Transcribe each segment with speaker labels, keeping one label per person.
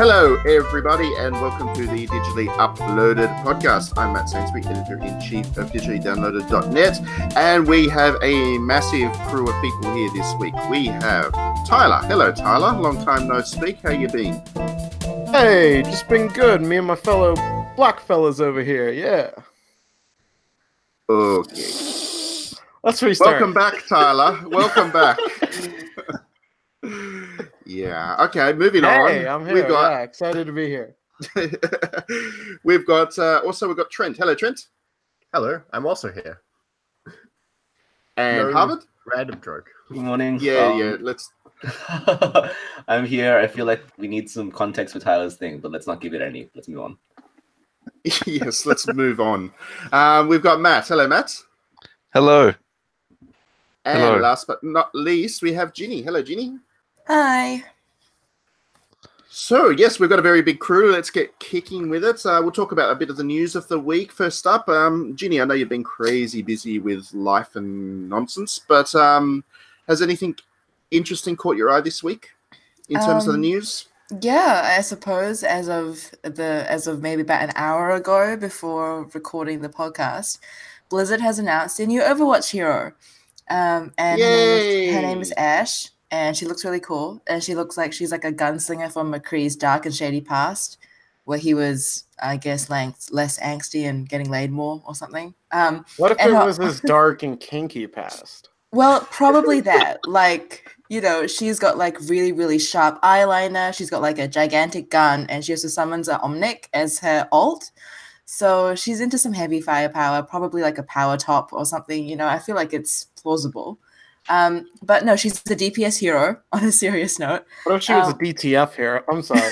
Speaker 1: Hello, everybody, and welcome to the Digitally Uploaded podcast. I'm Matt Sainsbury, editor in chief of digitallydownloaded.net, and we have a massive crew of people here this week. We have Tyler. Hello, Tyler. Long time no speak. How you been?
Speaker 2: Hey, just been good. Me and my fellow black fellas over here. Yeah.
Speaker 1: Okay.
Speaker 2: Let's restart.
Speaker 1: Welcome back, Tyler. welcome back. yeah. Okay. Moving on.
Speaker 2: Hey, I'm here.
Speaker 1: We've got.
Speaker 2: Yeah, excited to be here.
Speaker 1: we've got. Uh, also, we've got Trent. Hello, Trent.
Speaker 3: Hello, I'm also here.
Speaker 1: And
Speaker 3: No
Speaker 1: Harvard.
Speaker 3: Random joke.
Speaker 4: Good morning.
Speaker 1: Yeah,
Speaker 4: Um,
Speaker 1: yeah. Let's.
Speaker 4: I'm here. I feel like we need some context for Tyler's thing, but let's not give it any. Let's move on.
Speaker 1: yes. Let's move on. Um, we've got Matt. Hello, Matt.
Speaker 5: Hello.
Speaker 1: And
Speaker 5: Hello.
Speaker 1: last but not least, we have Ginny. Hello, Ginny.
Speaker 6: Hi.
Speaker 1: So, yes, we've got a very big crew. Let's get kicking with it. Uh, we'll talk about a bit of the news of the week. First up, um, Ginny, I know you've been crazy busy with life and nonsense, but um, has anything interesting caught your eye this week in terms of the
Speaker 6: Um,
Speaker 1: news?
Speaker 6: Yeah, I suppose as of the as of maybe about an hour ago before recording the podcast, Blizzard has announced a new Overwatch hero. Um, and her name, is, her name is Ashe, and she looks really cool. And she looks like she's like a gunslinger from McCree's dark and shady past, where he was, I guess, like less angsty and getting laid more or something. Um,
Speaker 2: What if it
Speaker 6: how-
Speaker 2: was his dark and kinky past?
Speaker 6: Well, probably that. like, you know, she's got like really, really sharp eyeliner. She's got like a gigantic gun, and she also summons a Omnic as her alt. So she's into some heavy firepower, probably like a power top or something. You know, I feel like it's plausible. Um, but no, she's the DPS hero. On a serious note,
Speaker 2: What if she was
Speaker 6: Um,
Speaker 2: a DTF here? I'm sorry.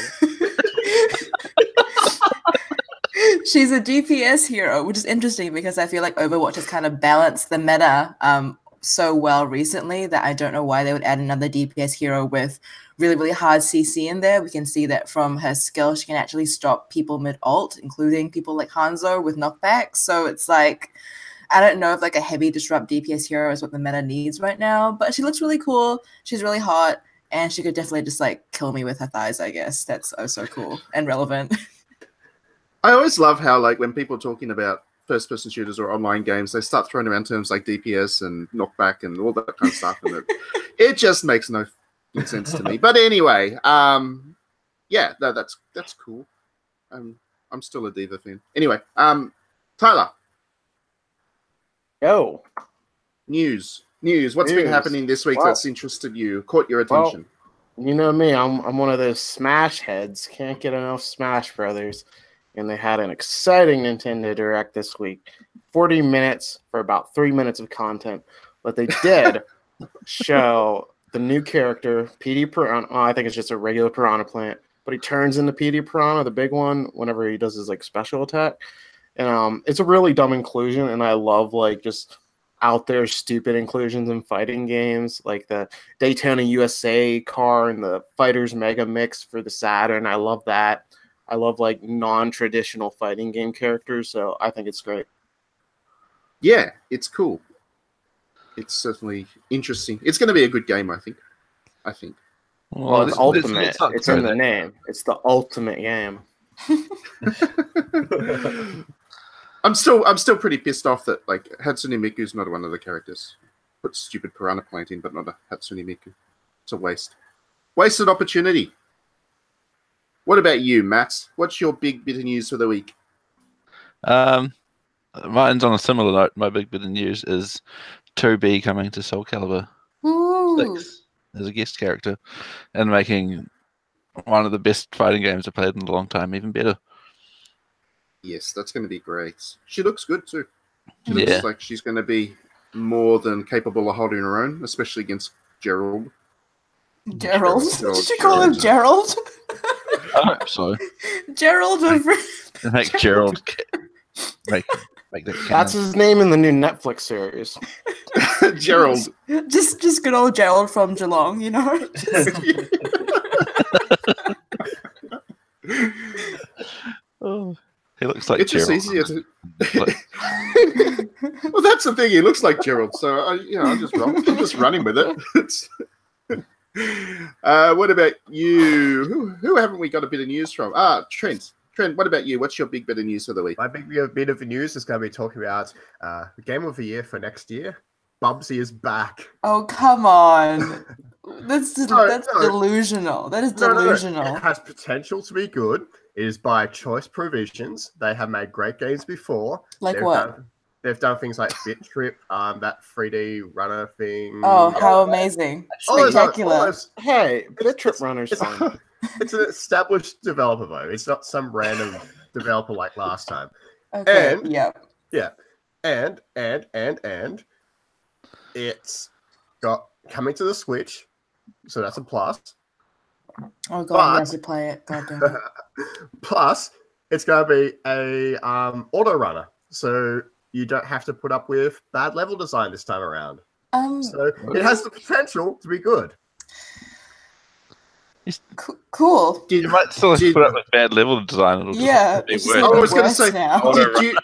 Speaker 6: she's a DPS hero, which is interesting because I feel like Overwatch has kind of balanced the meta um, so well recently that I don't know why they would add another DPS hero with really, really hard CC in there. We can see that from her skill, she can actually stop people mid ult, including people like Hanzo with knockback. So it's like, I don't know if like a heavy disrupt DPS hero is what the meta needs right now, but she looks really cool. She's really hot. And she could definitely just like kill me with her thighs, I guess. That's oh so cool and relevant.
Speaker 1: I always love how, like, when people are talking about first person shooters or online games, they start throwing around terms like DPS and knockback and all that kind of stuff. And it, it just makes no sense to me. But anyway, um, yeah, that, that's that's cool. Um, I'm still a D.Va fan. Anyway, um, Tyler,
Speaker 2: Yo.
Speaker 1: news. News. What's been happening this week
Speaker 2: Well-
Speaker 1: that's interested you, caught your
Speaker 2: Well-
Speaker 1: attention?
Speaker 2: You know me, I'm I'm one of those Smash heads. Can't get enough Smash Brothers. And they had an exciting Nintendo Direct this week. 40 minutes for about three minutes of content. But they did show the new character, Petey Piranha. Oh, I think it's just a regular Piranha plant, but he turns into Petey Piranha, the big one, whenever he does his like special attack. And um, it's a really dumb inclusion, and I love like just out there stupid inclusions in fighting games, like the Daytona USA car and the Fighters Mega Mix for the Saturn. I love that. I love like non-traditional fighting game characters, so I think it's great.
Speaker 1: Yeah, it's cool. It's certainly interesting. It's going to be a good game, I think. I think.
Speaker 2: Well, it's
Speaker 5: this- this
Speaker 2: ultimate.
Speaker 5: looks like
Speaker 2: It's in the name. It's the ultimate game.
Speaker 1: I'm still I'm still pretty pissed off that like Hatsune Miku's not one of the characters. Put stupid piranha plant in, but not a Hatsune Miku. It's a waste. Wasted opportunity. What about you, Matt? What's your big bit of news for the week?
Speaker 5: Um, mine's on a similar note. My big bit of news is 2B coming to Soul Calibur
Speaker 6: Ooh.
Speaker 5: 6 as a guest character and making one of the best fighting games I've played in a long time even better.
Speaker 1: Yes, that's going to be great. She looks good too. She looks
Speaker 5: Yeah.
Speaker 1: like she's going to be more than capable of holding her own, especially against Gerald.
Speaker 6: Gerald.
Speaker 1: Gerald,
Speaker 6: Did you call him Gerald?
Speaker 5: I hope so.
Speaker 6: Gerald over.
Speaker 5: And make Gerald ca- make make that
Speaker 2: That's his name in the new Netflix series.
Speaker 1: Gerald.
Speaker 6: just just good old Gerald from Geelong, you know?
Speaker 5: Oh, he looks like
Speaker 1: it's just easier to. Well, that's the thing. He looks like Gerald, so I, you know, I'm just run, I'm just running with it. Uh, what about you? Who, who haven't we got a bit of news from? Ah, Trent. Trent, what about you? What's your big bit of news for the week?
Speaker 3: My big bit of news is going to be talking about uh, the game of the year for next year. Bubsy is back.
Speaker 6: Oh come on. That's de-
Speaker 3: No,
Speaker 6: that's
Speaker 3: no.
Speaker 6: delusional. That is
Speaker 3: No, no, no.
Speaker 6: delusional.
Speaker 3: It has potential to be good. It is by choice provisions. They have made great games before.
Speaker 6: Like
Speaker 3: they've
Speaker 6: what?
Speaker 3: Done, they've done things like Bit Trip, um, that 3D runner thing.
Speaker 6: Oh, how amazing!
Speaker 3: All those all
Speaker 6: Spectacular.
Speaker 3: those-
Speaker 2: Hey, Bit Trip
Speaker 3: It's-
Speaker 2: Runner's
Speaker 3: it's-
Speaker 2: fun.
Speaker 3: it's an established developer though. It's not some random developer like last time.
Speaker 6: Okay.
Speaker 3: And-
Speaker 6: Yeah.
Speaker 3: And and and and it's got coming to the Switch, so that's a plus.
Speaker 6: Oh god, I
Speaker 3: But-
Speaker 6: have to play it. God damn it.
Speaker 3: Plus, it's going to be a um, auto runner, so you don't have to put up with bad level design this time around.
Speaker 6: Um,
Speaker 3: So it has the potential to be good.
Speaker 6: co- cool.
Speaker 1: Did,
Speaker 5: You might still
Speaker 1: Did-
Speaker 5: put up with bad level design. It'll
Speaker 6: Yeah,
Speaker 5: be
Speaker 6: it's
Speaker 5: worse.
Speaker 1: I was gonna say,
Speaker 6: now.
Speaker 1: did you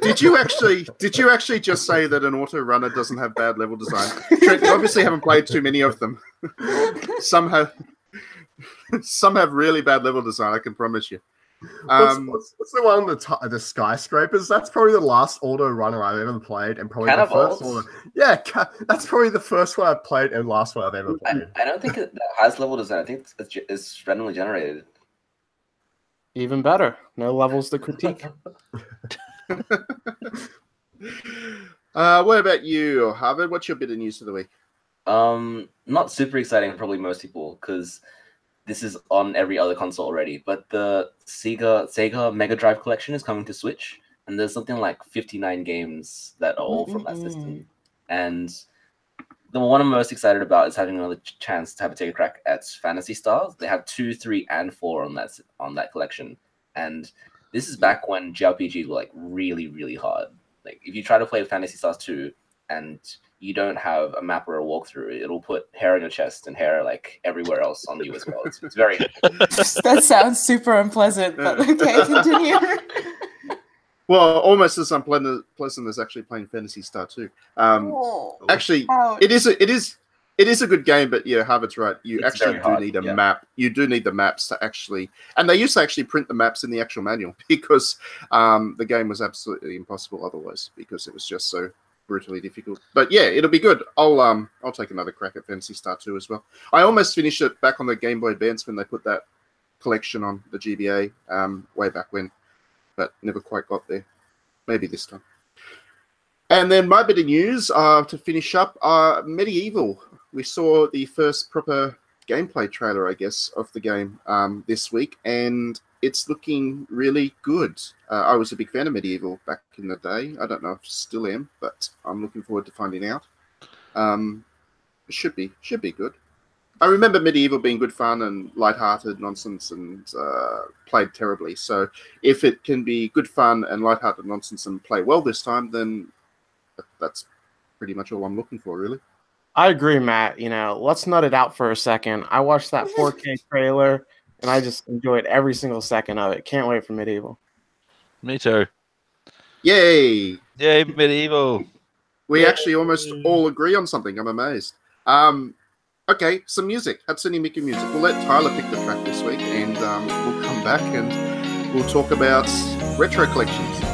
Speaker 1: did you actually did you actually just say that an auto runner doesn't have bad level design? Trent, you obviously haven't played too many of them. Some have some have really bad level design. I can promise you.
Speaker 3: What's,
Speaker 1: Um,
Speaker 3: what's, what's the one the t- the skyscrapers? That's probably the last auto runner I've ever played, and probably the first one. Yeah, ca- that's probably the first one I've played and last one I've ever
Speaker 4: I,
Speaker 3: played.
Speaker 4: I don't think it has level design. I think it's, it's, it's randomly generated.
Speaker 2: Even better. No levels to critique.
Speaker 1: uh, what about you, Harvard? What's your bit of news for the week?
Speaker 4: Um, not super exciting, probably most people, because this is on every other console already. But the Sega Sega Mega Drive collection is coming to Switch, and there's something like 59 games that are all from that system. Mm-hmm. And the one I'm most excited about is having another chance to have a take a crack at Phantasy Stars. They have two, three, and four on that on that collection, and this is back when JRPGs were like really, really hard. Like if you try to play Phantasy Stars two and you don't have a map or a walkthrough, it'll put hair on your chest and hair like everywhere else on you as well. It's, it's very
Speaker 6: that sounds super unpleasant, but okay, continue.
Speaker 1: Well, almost as unpleasant pleasant as actually playing Phantasy Star 2. Um,
Speaker 6: Oh,
Speaker 1: actually,
Speaker 6: ouch.
Speaker 1: it is a, it is it is a good game, but yeah, Harvard's right. You
Speaker 4: It's
Speaker 1: actually do
Speaker 4: hard,
Speaker 1: need a
Speaker 4: yeah.
Speaker 1: map. You do need the maps to actually, and they used to actually print the maps in the actual manual because um, the game was absolutely impossible otherwise because it was just so brutally difficult. But yeah, it'll be good. I'll um I'll take another crack at Phantasy Star 2 as well. I almost finished it back on the Game Boy Advance when they put that collection on the GBA um, way back when, but never quite got there. Maybe this time. And then my bit of news uh, to finish up uh, MediEvil. We saw the first proper gameplay trailer, I guess, of the game um, this week, and it's looking really good. Uh, I was a big fan of MediEvil back in the day. I don't know if I still am, but I'm looking forward to finding out. Um, it should be should be good. I remember MediEvil being good fun and light-hearted nonsense and uh, played terribly. So if it can be good fun and light-hearted nonsense and play well this time, then that's pretty much all I'm looking for, really.
Speaker 2: I agree, Matt. You know, let's nut it out for a second. I watched that 4K trailer and I just enjoyed every single second of it. Can't wait for MediEvil.
Speaker 5: Me too.
Speaker 1: Yay!
Speaker 5: Yay, MediEvil.
Speaker 1: We actually almost all agree on something. I'm amazed. Um, okay, some music. Hatsune Miku music. We'll let Tyler pick the track this week, and um, we'll come back and we'll talk about retro collections.「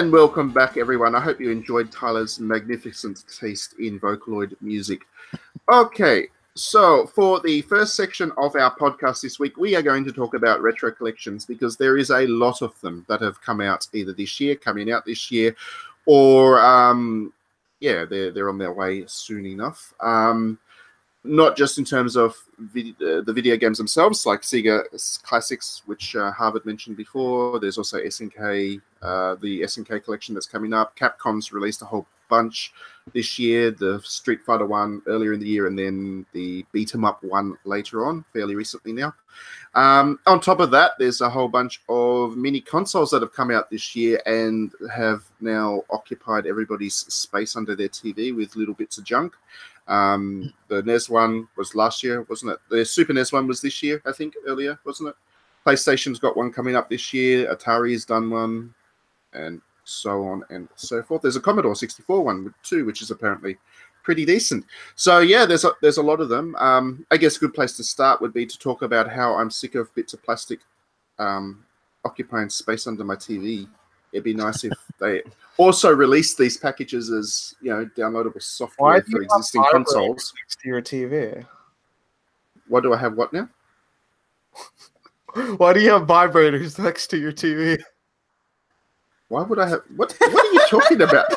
Speaker 1: And welcome back, everyone. I hope you enjoyed Tyler's magnificent taste in Vocaloid music. Okay, so for the first section of our podcast this week, we are going to talk about retro collections because there is a lot of them that have come out either this year, coming out this year, or um, yeah, they're they're on their way soon enough. Um, not just in terms of vid- uh, the video games themselves, like Sega Classics, which uh, Harvard mentioned before. There's also SNK, uh, the SNK collection that's coming up. Capcom's released a whole bunch this year. The Street Fighter one earlier in the year, and then the Beat 'em Up one later on, fairly recently now. Um, on top of that, there's a whole bunch of mini consoles that have come out this year and have now occupied everybody's space under their TV with little bits of junk. Um, the NES one was last year, wasn't it? The Super NES one was this year, I think, earlier, wasn't it? PlayStation's got one coming up this year. Atari's done one, and so on and so forth. There's a Commodore 64 one too, which is apparently pretty decent. So yeah, there's a, there's a lot of them. Um, I guess a good place to start would be to talk about how I'm sick of bits of plastic um, occupying space under my TV. It'd be nice if they also released these packages as you know downloadable software
Speaker 2: Why do
Speaker 1: for
Speaker 2: you have
Speaker 1: existing
Speaker 2: vibrators
Speaker 1: consoles.
Speaker 2: next to your TV?
Speaker 1: What do I have? What now?
Speaker 2: Why do you have vibrators next to your TV?
Speaker 1: Why would I have? What What are you talking about?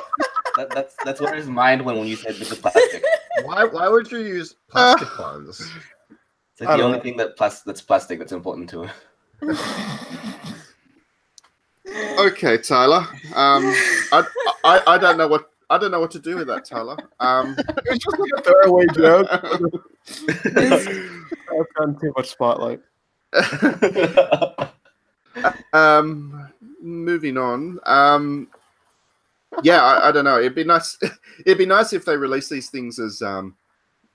Speaker 4: That, that's that's where his mind went when you said Mr. Plastic.
Speaker 3: Why, why would you use plastic ones?
Speaker 4: It's like the only
Speaker 2: know.
Speaker 4: thing that plas- that's plastic that's important to him.
Speaker 1: Okay, Tyler. Um, I, I I don't know what I don't know what to do with that, Tyler. Um,
Speaker 2: It's just like a throwaway joke. I've gotten too much spotlight.
Speaker 1: um, moving on. Um, yeah, I, I don't know. It'd be nice. It'd be nice if they release these things as um,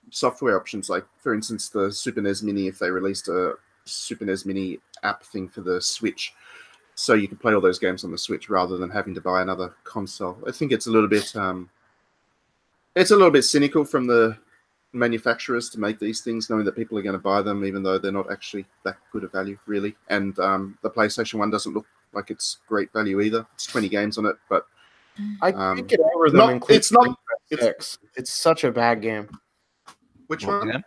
Speaker 1: software options. Like, for instance, the Super NES Mini. If they released a Super NES Mini app thing for the Switch, so you can play all those games on the Switch rather than having to buy another console. I think it's a little bit. Um, it's a little bit cynical from the manufacturers to make these things, knowing that people are going to buy them, even though they're not actually that good a value, really. And um, the PlayStation One doesn't look like it's great value either. It's 20 games on it, but
Speaker 2: I
Speaker 1: Um,
Speaker 2: can't get over them.
Speaker 1: not- it's not-
Speaker 2: Rainbow
Speaker 1: it's-
Speaker 2: Six. It's such a bad game.
Speaker 1: which one?
Speaker 5: game?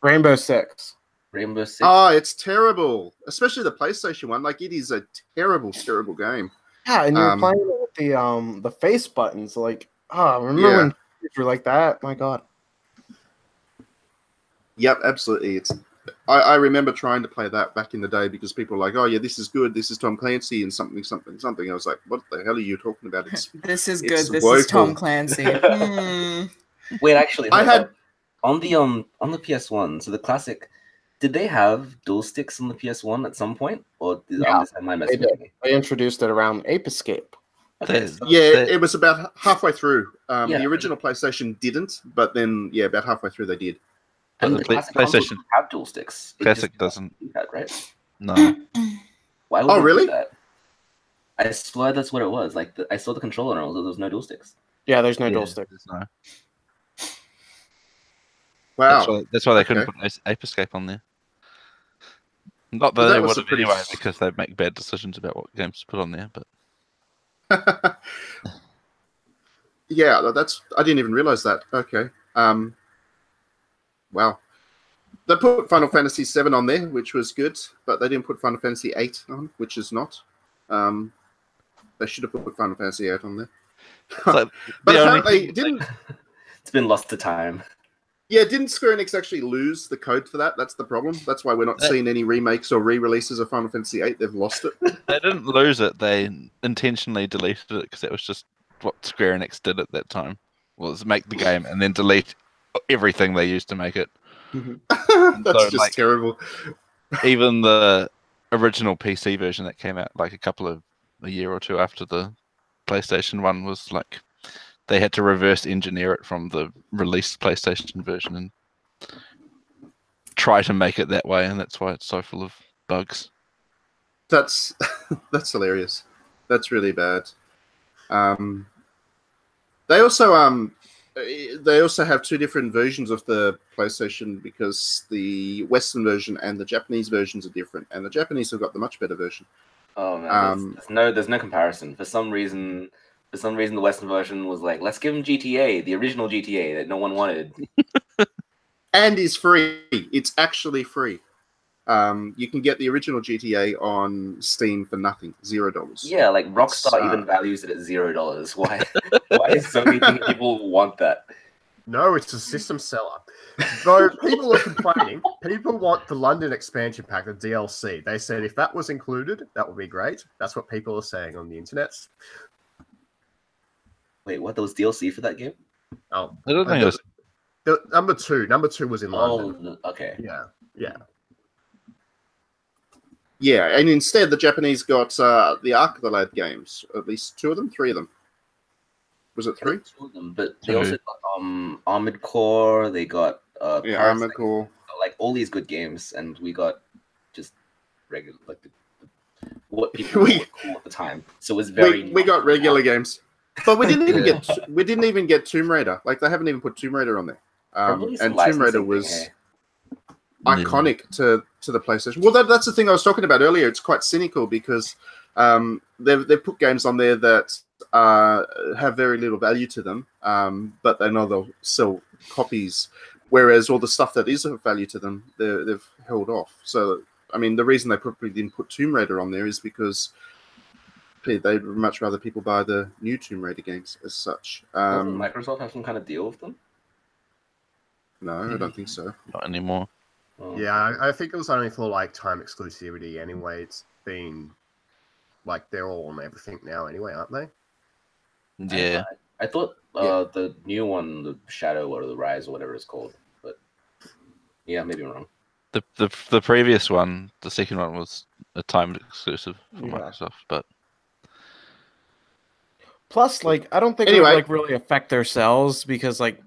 Speaker 2: Rainbow Six.
Speaker 4: Rainbow Six.
Speaker 1: Oh, it's terrible, especially the PlayStation One. Like, it is a terrible, terrible game.
Speaker 2: Yeah, and you're
Speaker 1: Um,
Speaker 2: playing it with the um the face buttons. Like, oh, remember
Speaker 1: Yeah.
Speaker 2: when kids were like that? My God.
Speaker 1: Yep, absolutely. It's. I, I remember trying to play that back in the day because people were like, "Oh yeah, this is good. This is Tom Clancy and something, something, something." I was like, "What the hell are you talking about?" It's
Speaker 6: This is
Speaker 1: It's
Speaker 6: good. This is Tom. Clancy. Hmm.
Speaker 4: Wait, actually,
Speaker 1: I had-
Speaker 4: on. on the um on the PS One. So the classic, did they have dual sticks on the PS One at some point, or did
Speaker 2: Yeah,
Speaker 4: I just have my
Speaker 2: they
Speaker 4: message?
Speaker 2: did. I introduced it around Ape Escape.
Speaker 4: Okay,
Speaker 1: yeah,
Speaker 5: They-
Speaker 1: it was about halfway through. Um,
Speaker 4: Yeah.
Speaker 1: The original PlayStation didn't, but then yeah, about halfway through they did.
Speaker 5: But
Speaker 4: and
Speaker 5: the
Speaker 4: the classic
Speaker 5: PlayStation
Speaker 4: have dual sticks. It
Speaker 5: Classic doesn't.
Speaker 4: That, right?
Speaker 5: No.
Speaker 4: Why would
Speaker 1: Oh,
Speaker 4: they do
Speaker 1: really?
Speaker 4: that? I swear that's what it was. Like the, I saw the controller and although there was no dual sticks.
Speaker 2: Yeah, there's no
Speaker 5: Yeah,
Speaker 2: dual
Speaker 5: sticks. no.
Speaker 1: Wow.
Speaker 5: That's why, that's why they couldn't put Ace- Ape Escape on there. Not that
Speaker 1: Well, that
Speaker 5: they
Speaker 1: was
Speaker 5: would have
Speaker 1: pretty
Speaker 5: anyway,
Speaker 1: s-
Speaker 5: because they make bad decisions about what games to put on there. But
Speaker 1: yeah, that's. I didn't even realize that. Okay. Um. Wow. They put Final Fantasy VII on there, which was good, but they didn't put Final Fantasy VIII on, which is not. Um, they should have put Final Fantasy VIII on there.
Speaker 5: like
Speaker 1: But
Speaker 5: the only
Speaker 1: apparently,
Speaker 5: thing-
Speaker 1: didn't
Speaker 4: It's been lost to time.
Speaker 1: Yeah, didn't Square Enix actually lose the code for that? That's the problem. That's why we're not seeing any remakes or re-releases of Final Fantasy VIII. They've lost it.
Speaker 5: they didn't lose it. They intentionally deleted it because that was just what Square Enix did at that time. Was make the game and then delete everything they used to make it. Mm-hmm.
Speaker 1: That's
Speaker 5: So,
Speaker 1: just
Speaker 5: like-
Speaker 1: terrible.
Speaker 5: Even the original PC version that came out like a couple of a year or two after the PlayStation One was like they had to reverse engineer it from the released PlayStation version and try to make it that way, and that's why it's so full of bugs.
Speaker 1: That's that's hilarious. That's really bad. Um, they also um they also have two different versions of the PlayStation because the Western version and the Japanese versions are different, and the Japanese have got the much better version.
Speaker 4: Oh man, there's,
Speaker 1: Um,
Speaker 4: there's no there's no comparison. For some reason, for some reason, the Western version was like, let's give him GTA, the original GTA that no one wanted.
Speaker 1: and is free. It's actually free. Um, you can get the original GTA on Steam for nothing, zero dollars.
Speaker 4: Yeah, like Rockstar
Speaker 1: So-
Speaker 4: even values it at zero dollars. Why? why is so many people want that?
Speaker 3: No, it's a system seller. Though people are complaining, people want the London expansion pack, the DLC. They said if that was included, that would be great. That's what people are saying on the internet.
Speaker 4: Wait, what? There was DLC for that game?
Speaker 3: Oh,
Speaker 5: I don't think it was.
Speaker 3: the, number two. Number two was in
Speaker 4: Oh,
Speaker 3: London.
Speaker 4: the- okay.
Speaker 3: Yeah, yeah.
Speaker 1: Yeah, and instead the Japanese got uh, the Ark of the Lad games. At least two of them, three of them. Was it three?
Speaker 4: Two of them, but they
Speaker 5: Two.
Speaker 4: also got um Armored Core. They got uh
Speaker 1: Yeah,
Speaker 4: Parasite,
Speaker 1: Armored Core.
Speaker 4: like all these good games, and we got just regular like the, the, what people
Speaker 1: We-
Speaker 4: would call at the time. So it was very.
Speaker 1: We, we got regular games, but we didn't even
Speaker 4: Yeah.
Speaker 1: get we didn't even get Tomb Raider. Like they haven't even put Tomb Raider on there. Um, and Tomb Raider was
Speaker 4: thing, hey?
Speaker 1: iconic to to the PlayStation. Well, that, that's the thing I was talking about earlier. It's quite cynical because um, they've they've put games on there that uh, have very little value to them, um, but they know they'll sell copies. Whereas all the stuff that is of value to them, they're, they've held off. So, I mean, the reason they probably didn't put Tomb Raider on there is because they- they'd much rather people buy the new Tomb Raider games as such.
Speaker 4: Doesn't
Speaker 1: Um,
Speaker 4: Microsoft have some kind of deal with them?
Speaker 1: no, I don't think so.
Speaker 5: Not anymore.
Speaker 4: Oh.
Speaker 3: Yeah, I, I think it was only for like time exclusivity anyway. It's been like they're all on everything now anyway, aren't they?
Speaker 5: Yeah.
Speaker 4: I, I thought uh, the new one, the Shadow or the Rise or whatever it's called, but yeah, maybe I'm wrong.
Speaker 5: The, the the previous one, the second one was a timed exclusive for
Speaker 3: Yeah.
Speaker 5: Microsoft, but
Speaker 2: Plus, like, I don't think it would like really affect their sales because like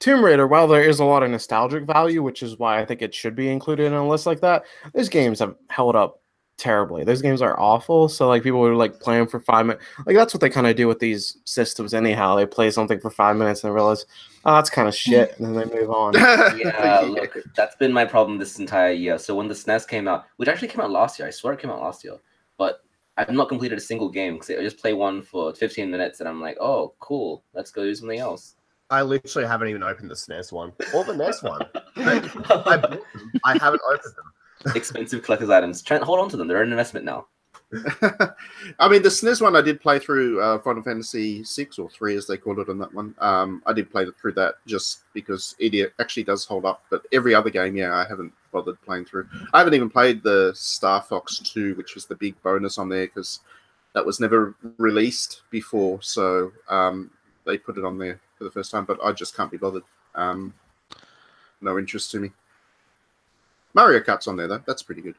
Speaker 2: Tomb Raider, while there is a lot of nostalgic value, which is why I think it should be included in a list like that, those games have held up terribly. Those games are awful. So like people are like playing for five minutes. Like that's what they kind of do with these systems anyhow. They play something for five minutes and realize, oh, that's kind of shit, and then they move on.
Speaker 4: Yeah, look, that's been my problem this entire year. So when the SNES came out, which actually came out last year, I swear it came out last year, but I've not completed a single game because I just play one for 15 minutes and I'm like, oh, cool, let's go do something else.
Speaker 3: I literally haven't even opened the SNES one or the NES one. I. I haven't opened them.
Speaker 4: Expensive collector's items. Try and hold on to them. They're an investment now.
Speaker 1: I mean, the SNES one I did play through uh, Final Fantasy six or three, as they call it on that one. Um, I did play through that just because it actually does hold up. But every other game, yeah, I haven't bothered playing through. I haven't even played the Star Fox two, which was the big bonus on there because that was never released before. So um, they put it on there for the first time. But I just can't be bothered. Um, no interest to me. Mario Kart's on there though. That's pretty good.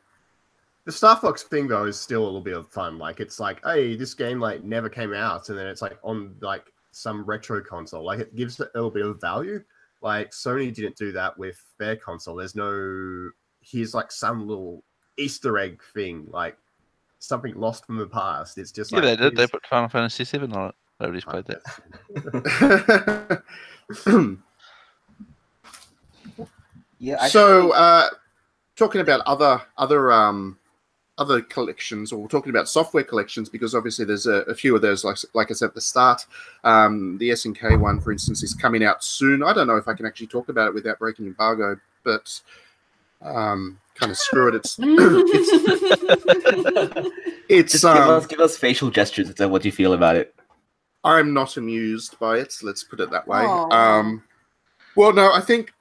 Speaker 3: The Star Fox thing though is still a little bit of fun. Like it's like, hey, this game like never came out, and then it's like on like some retro console. Like it gives it a little bit of value. Like Sony didn't do that with their console. There's no here's like some little Easter egg thing, like something lost from the past. It's just
Speaker 5: yeah,
Speaker 3: like
Speaker 5: they did. They put Final Fantasy VII on it. Nobody's played that.
Speaker 4: Yeah.
Speaker 1: so uh talking about other other um other collections or we're talking about software collections because obviously there's a, a few of those like like i said at the start um the snk one for instance is coming out soon i don't know if i can actually talk about it without breaking embargo but um kind of screw it it's it's, it's
Speaker 4: Just give
Speaker 1: um,
Speaker 4: us give us facial gestures and say what you feel about it.
Speaker 1: I'm not amused by it. Let's put it that way.
Speaker 6: Aw.
Speaker 1: Um, well, no, I think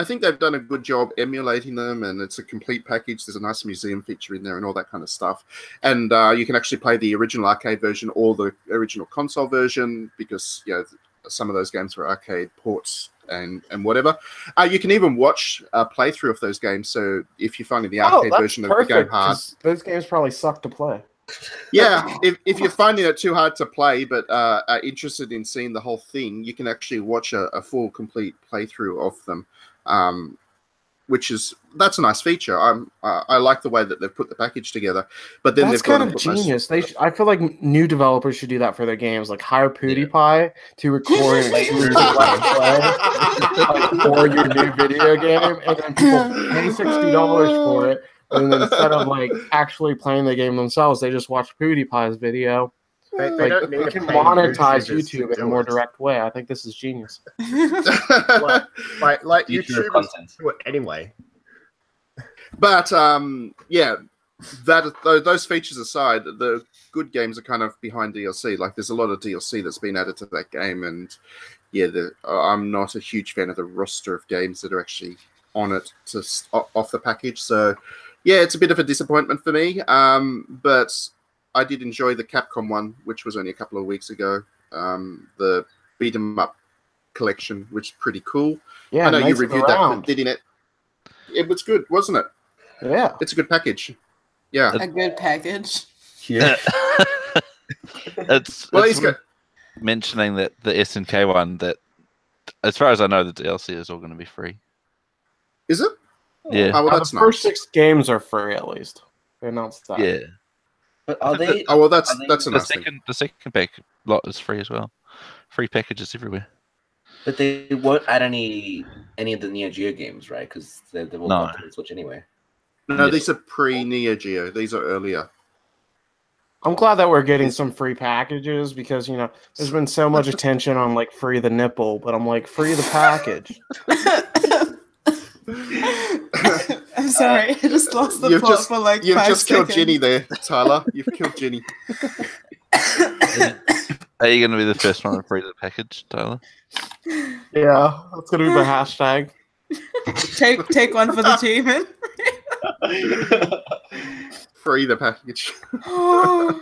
Speaker 1: I think they've done a good job emulating them, and it's a complete package. There's a nice museum feature in there, and all that kind of stuff. And uh, you can actually play the original arcade version or the original console version because you know some of those games were arcade ports and and whatever. Uh, you can even watch a playthrough of those games. So if you're finding the
Speaker 2: Oh,
Speaker 1: arcade
Speaker 2: that's
Speaker 1: version of the game
Speaker 2: perfect.
Speaker 1: hard,
Speaker 2: 'cause Those games probably suck to play.
Speaker 1: yeah, if, if you're finding it too hard to play but uh, are interested in seeing the whole thing, you can actually watch a, a full, complete playthrough of them, um, which is that's a nice feature. I'm uh, I like the way that they've put the package together. But then
Speaker 2: That's
Speaker 1: they've got
Speaker 2: kind of genius. They, sh- I feel like new developers should do that for their games, like hire PewDiePie to record an exclusive play like, for your new video game, and then people pay sixty dollars for it, And instead of like actually playing the game themselves, they just watch PewDiePie's video.
Speaker 3: They, they
Speaker 2: Like,
Speaker 3: don't need
Speaker 2: we can monetize YouTube in a more
Speaker 3: it.
Speaker 2: direct way. I think this is genius.
Speaker 3: Like, like
Speaker 4: Future
Speaker 3: YouTubers
Speaker 4: content.
Speaker 3: do it anyway.
Speaker 1: but um, yeah, that tho- those features aside, the good games are kind of behind DLC. Like there's a lot of DLC that's been added to that game, and yeah, the, uh, I'm not a huge fan of the roster of games that are actually on it to s- o- off the package. So yeah, it's a bit of a disappointment for me. Um, but I did enjoy the Capcom one, which was only a couple of weeks ago. Um, the beat 'em up collection, which is pretty cool.
Speaker 2: Yeah,
Speaker 1: I know you reviewed that
Speaker 2: around.
Speaker 1: for didn't it? It was good, wasn't it?
Speaker 2: Yeah.
Speaker 1: It's a good package. Yeah.
Speaker 6: a good package.
Speaker 4: Yeah.
Speaker 5: it's
Speaker 1: Well,
Speaker 5: it's
Speaker 1: he's got.
Speaker 5: mentioning that the SNK one that, as far as I know, the DLC is all going to be free.
Speaker 1: Is it?
Speaker 5: Yeah,
Speaker 1: Oh, well,
Speaker 2: Uh,
Speaker 1: that's
Speaker 2: the first six games are free at least. They announced that.
Speaker 5: yeah.
Speaker 4: But are they?
Speaker 1: Oh well, that's
Speaker 4: they-
Speaker 1: that's a
Speaker 5: The
Speaker 1: nice thing.
Speaker 5: second the second pack lot is free as well. Free packages everywhere.
Speaker 4: But they won't add any any of the Neo Geo games, right? Because they're, they're all
Speaker 5: No.
Speaker 4: no. to the Switch anyway.
Speaker 1: No,
Speaker 5: Yes.
Speaker 1: these are pre Neo Geo. These are earlier.
Speaker 2: I'm glad that we're getting some free packages because you know there's been so much attention on like free the nipple, but I'm like free the package.
Speaker 6: I'm sorry, I just lost the
Speaker 1: You've
Speaker 6: plot
Speaker 1: just-
Speaker 6: for like
Speaker 1: You've
Speaker 6: five
Speaker 1: just killed
Speaker 6: seconds.
Speaker 1: Ginny there, Tyler. You've killed Ginny.
Speaker 5: Are you going to be the first one to free the package, Tyler?
Speaker 2: Yeah, that's gonna be the hashtag.
Speaker 6: take take one for the team. man.
Speaker 1: Free the package.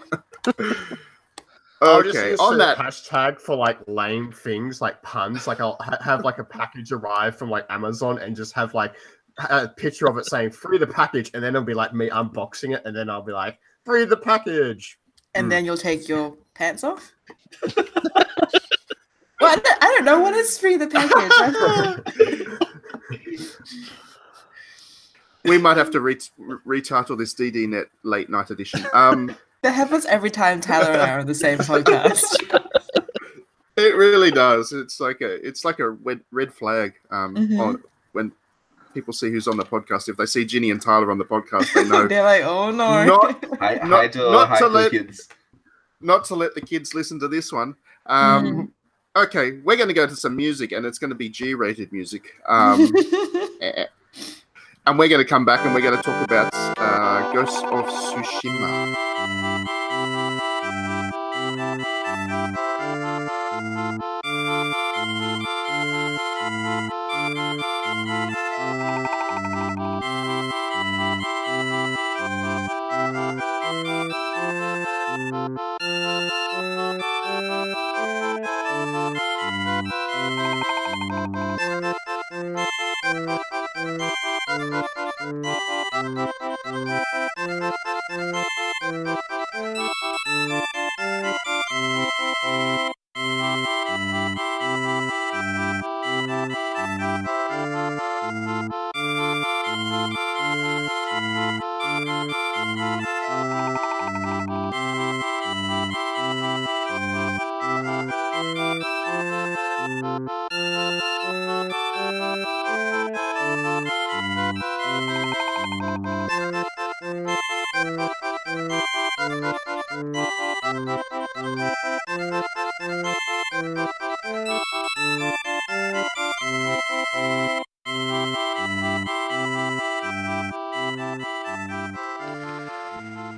Speaker 6: Oh,
Speaker 1: Okay, on
Speaker 3: the
Speaker 1: that.
Speaker 3: hashtag for like lame things like puns. Like I'll ha- have like a package arrive from like Amazon and just have like a picture of it saying free the package, and then it'll be like me unboxing it, and then I'll be like free the package.
Speaker 6: and then you'll take your pants off. well, I don't, I don't know what is free the package.
Speaker 1: We might have to re- re- retitle this DDNet late night edition. Um,
Speaker 6: that happens every time Tyler and I are on the same podcast.
Speaker 1: it really does. It's like a it's like a red, red flag. Um,
Speaker 6: Mhm.
Speaker 1: on, when people see who's on the podcast, if they see Ginny and Tyler on the podcast, they know
Speaker 6: They're like, oh no.
Speaker 1: Not-
Speaker 4: Hi,
Speaker 1: Not-
Speaker 4: hi to,
Speaker 1: not
Speaker 4: hi
Speaker 1: to
Speaker 4: to
Speaker 1: let-
Speaker 4: kids.
Speaker 1: not to let the kids listen to this one. Um, Okay, we're going to go to some music, and it's going to be G-rated music. Um, and we're going to come back and we're going to talk about uh, Ghost of Tsushima. Thank you.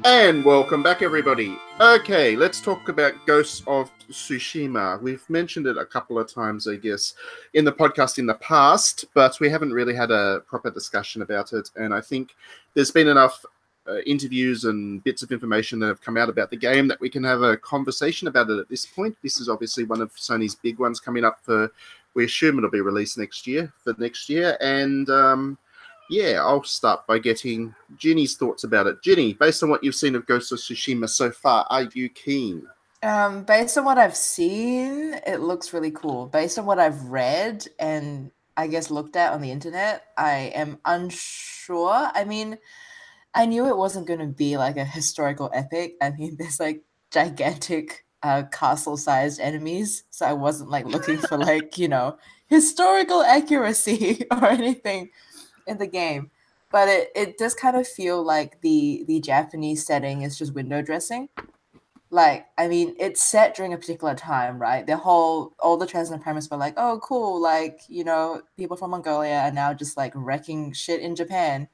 Speaker 1: And welcome back, everybody. Okay, let's talk about Ghosts of Tsushima. We've mentioned it a couple of times, I guess, in the podcast in the past, but we haven't really had a proper discussion about it. And I think there's been enough uh, interviews and bits of information that have come out about the game that we can have a conversation about it at this point. This is obviously one of Sony's big ones coming up for, we assume it'll be released next year, for next year. And, um, yeah, I'll start by getting Ginny's thoughts about it. Ginny, based on what you've seen of Ghost of Tsushima so far, are you keen?
Speaker 6: Um, based on what I've seen, it looks really cool. Based on what I've read and I guess looked at on the internet, I am unsure. I mean, I knew it wasn't going to be like a historical epic. I mean, there's like gigantic uh, castle-sized enemies, so I wasn't like looking for like you know historical accuracy or anything in the game. but it, it does kind of feel like the the Japanese setting is just window dressing. Like, I mean, it's set during a particular time, right? The whole all the and premise were like, oh, cool, like you know, people from Mongolia are now just like wrecking shit in Japan,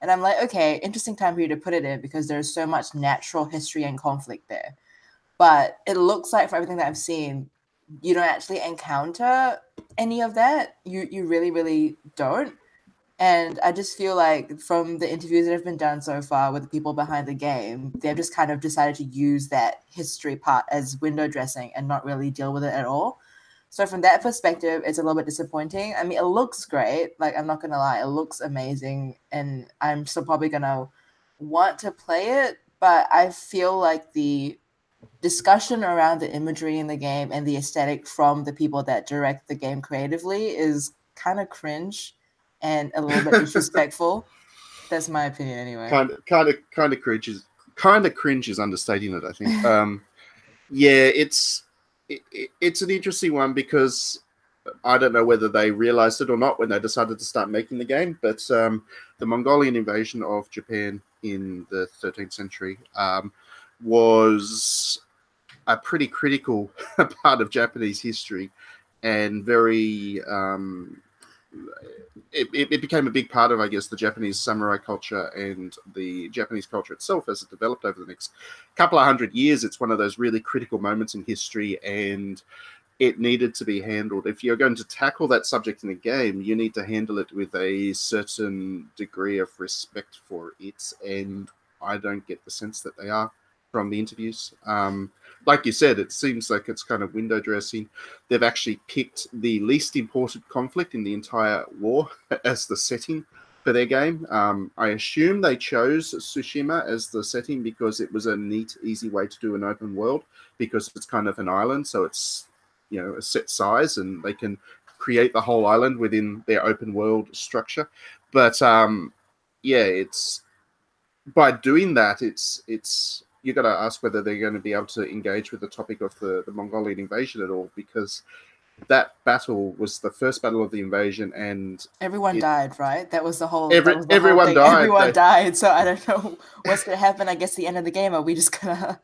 Speaker 6: and I'm like, okay, interesting time period to put it in because there's so much natural history and conflict there. But it looks like, for everything that I've seen, you don't actually encounter any of that. You you really really don't. And I just feel like from the interviews that have been done so far with the people behind the game, they've just kind of decided to use that history part as window dressing and not really deal with it at all. So from that perspective, it's a little bit disappointing. I mean, it looks great. Like I'm not gonna lie, it looks amazing, and I'm still probably gonna want to play it. But I feel like the discussion around the imagery in the game and the aesthetic from the people that direct the game creatively is kind of cringe and a little bit disrespectful. That's my opinion, anyway.
Speaker 1: kind of kind of kind of cringe is kind of cringe is understating it i think um yeah it's it, it- it's an interesting one because i don't know whether they realized it or not when they decided to start making the game but um the mongolian invasion of japan in the 13th century um was a pretty critical part of japanese history and very um it, it, it became a big part of, I guess, the Japanese samurai culture and the Japanese culture itself as it developed over the next couple of hundred years. It's one of those really critical moments in history, and it needed to be handled. If you're going to tackle that subject in a game, you need to handle it with a certain degree of respect for it, and I don't get the sense that they are from the interviews. Um, like you said, it seems like it's kind of window dressing they've actually picked the least important conflict in the entire war as the setting for their game. Um, I assume they chose Tsushima as the setting because it was a neat, easy way to do an open world because it's kind of an island, so it's you know a set size and they can create the whole island within their open world structure. But um, yeah, it's by doing that, it's it's you got to ask whether they're going to be able to engage with the topic of the, the Mongolian invasion at all because that battle was the first battle of the invasion and
Speaker 6: Everyone
Speaker 1: it-
Speaker 6: died, right? That was the whole.
Speaker 1: Every-
Speaker 6: was the whole
Speaker 1: everyone
Speaker 6: thing.
Speaker 1: died.
Speaker 6: Everyone
Speaker 1: They-
Speaker 6: died. So I don't know what's gonna happen. I guess the end of the game. Are we just gonna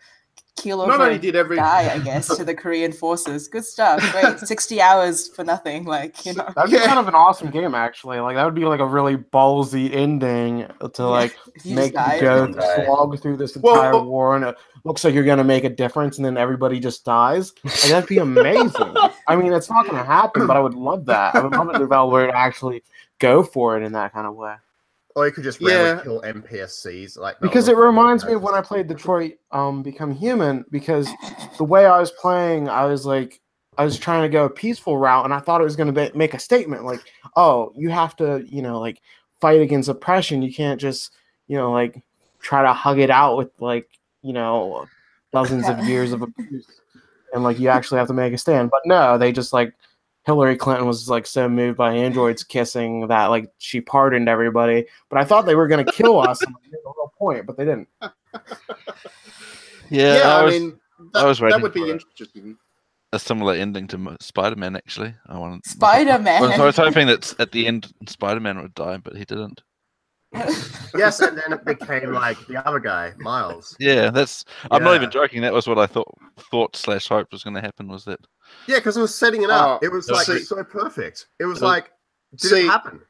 Speaker 6: keel over?
Speaker 1: not only did every
Speaker 6: die, I guess, to the Korean forces. Good stuff. Great. 60 hours for nothing. Like, you know.
Speaker 2: That'd be
Speaker 1: Yeah.
Speaker 2: kind of an awesome game, actually. Like that would be like a really ballsy ending to like make
Speaker 6: just
Speaker 2: you go slog through this
Speaker 1: Well,
Speaker 2: entire
Speaker 1: well-
Speaker 2: war, and it looks like you're gonna make a difference, and then everybody just dies. Like, that'd be amazing. I mean, it's not gonna happen, but I would love that. I would love a developer to actually go for it in that kind of way.
Speaker 3: Or you could just
Speaker 1: Yeah.
Speaker 3: randomly kill NPCs like
Speaker 2: Because it reminds me of when I played Detroit um, Become Human. Because the way I was playing, I was like, I was trying to go a peaceful route, and I thought it was going to make a statement like, "Oh, you have to, you know, like fight against oppression. You can't just, you know, like try to hug it out with like, you know, dozens of years of abuse, and like you actually have to make a stand." But no, they just like Hillary Clinton was like so moved by androids kissing that like she pardoned everybody. But I thought they were going to kill us. and make a real point, but they didn't.
Speaker 5: Yeah,
Speaker 1: yeah,
Speaker 5: I,
Speaker 1: I,
Speaker 5: was
Speaker 1: mean that,
Speaker 5: was
Speaker 1: that would be interesting.
Speaker 5: a similar ending to Spider Man. Actually, I wanted
Speaker 6: Spider
Speaker 5: I was, I was hoping that at the end Spider Man would die, but he didn't.
Speaker 3: Yes, and then it became like the other guy, Miles.
Speaker 5: Yeah, that's. I'm not even joking. That was what I thought. Thought slash hope was going to happen. Was that?
Speaker 3: Yeah, because it was setting it oh, up.
Speaker 1: Oh,
Speaker 3: it was
Speaker 5: yeah.
Speaker 3: like
Speaker 1: See-
Speaker 3: so perfect. It was
Speaker 5: Yeah.
Speaker 3: like, did
Speaker 1: See-
Speaker 3: it happen?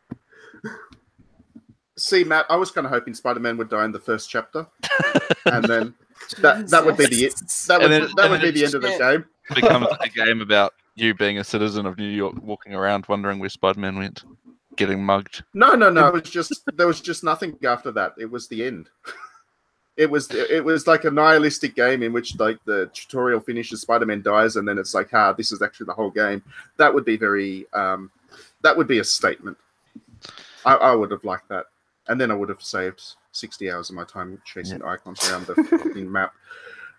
Speaker 1: See, Matt, I was kind of hoping Spider-Man would die in the first chapter, and then that that would be the
Speaker 6: Jesus.
Speaker 1: that would
Speaker 5: then-
Speaker 1: that would be the end of the game.
Speaker 5: becomes a game about you being a citizen of New York, walking around wondering where Spider Man went, getting mugged.
Speaker 1: No, no, no. It was just there was just nothing after that. It was the end. It was it was like a nihilistic game in which like the tutorial finishes, Spider-Man dies, and then it's like, ah, this is actually the whole game. That would be very um, that would be a statement. I, I would have liked that, and then I would have saved sixty hours of my time chasing icons around the fucking map.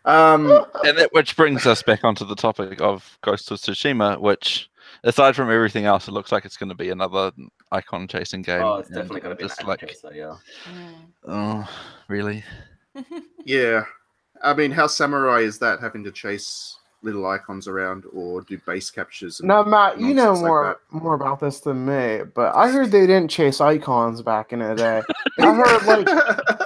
Speaker 1: Um,
Speaker 5: And that which brings us back onto the topic of Ghost of Tsushima, which aside from everything else, it looks like it's going to be another icon chasing game.
Speaker 4: Oh, it's definitely gonna be an
Speaker 5: just like,
Speaker 4: chaser, yeah.
Speaker 6: Mm.
Speaker 5: oh, really?
Speaker 1: yeah, I mean, how samurai is that having to chase little icons around or do base captures. and
Speaker 2: Now, Matt, you know
Speaker 1: nonsense like
Speaker 2: more more about this than me, but I heard they didn't chase icons back in the day. I heard like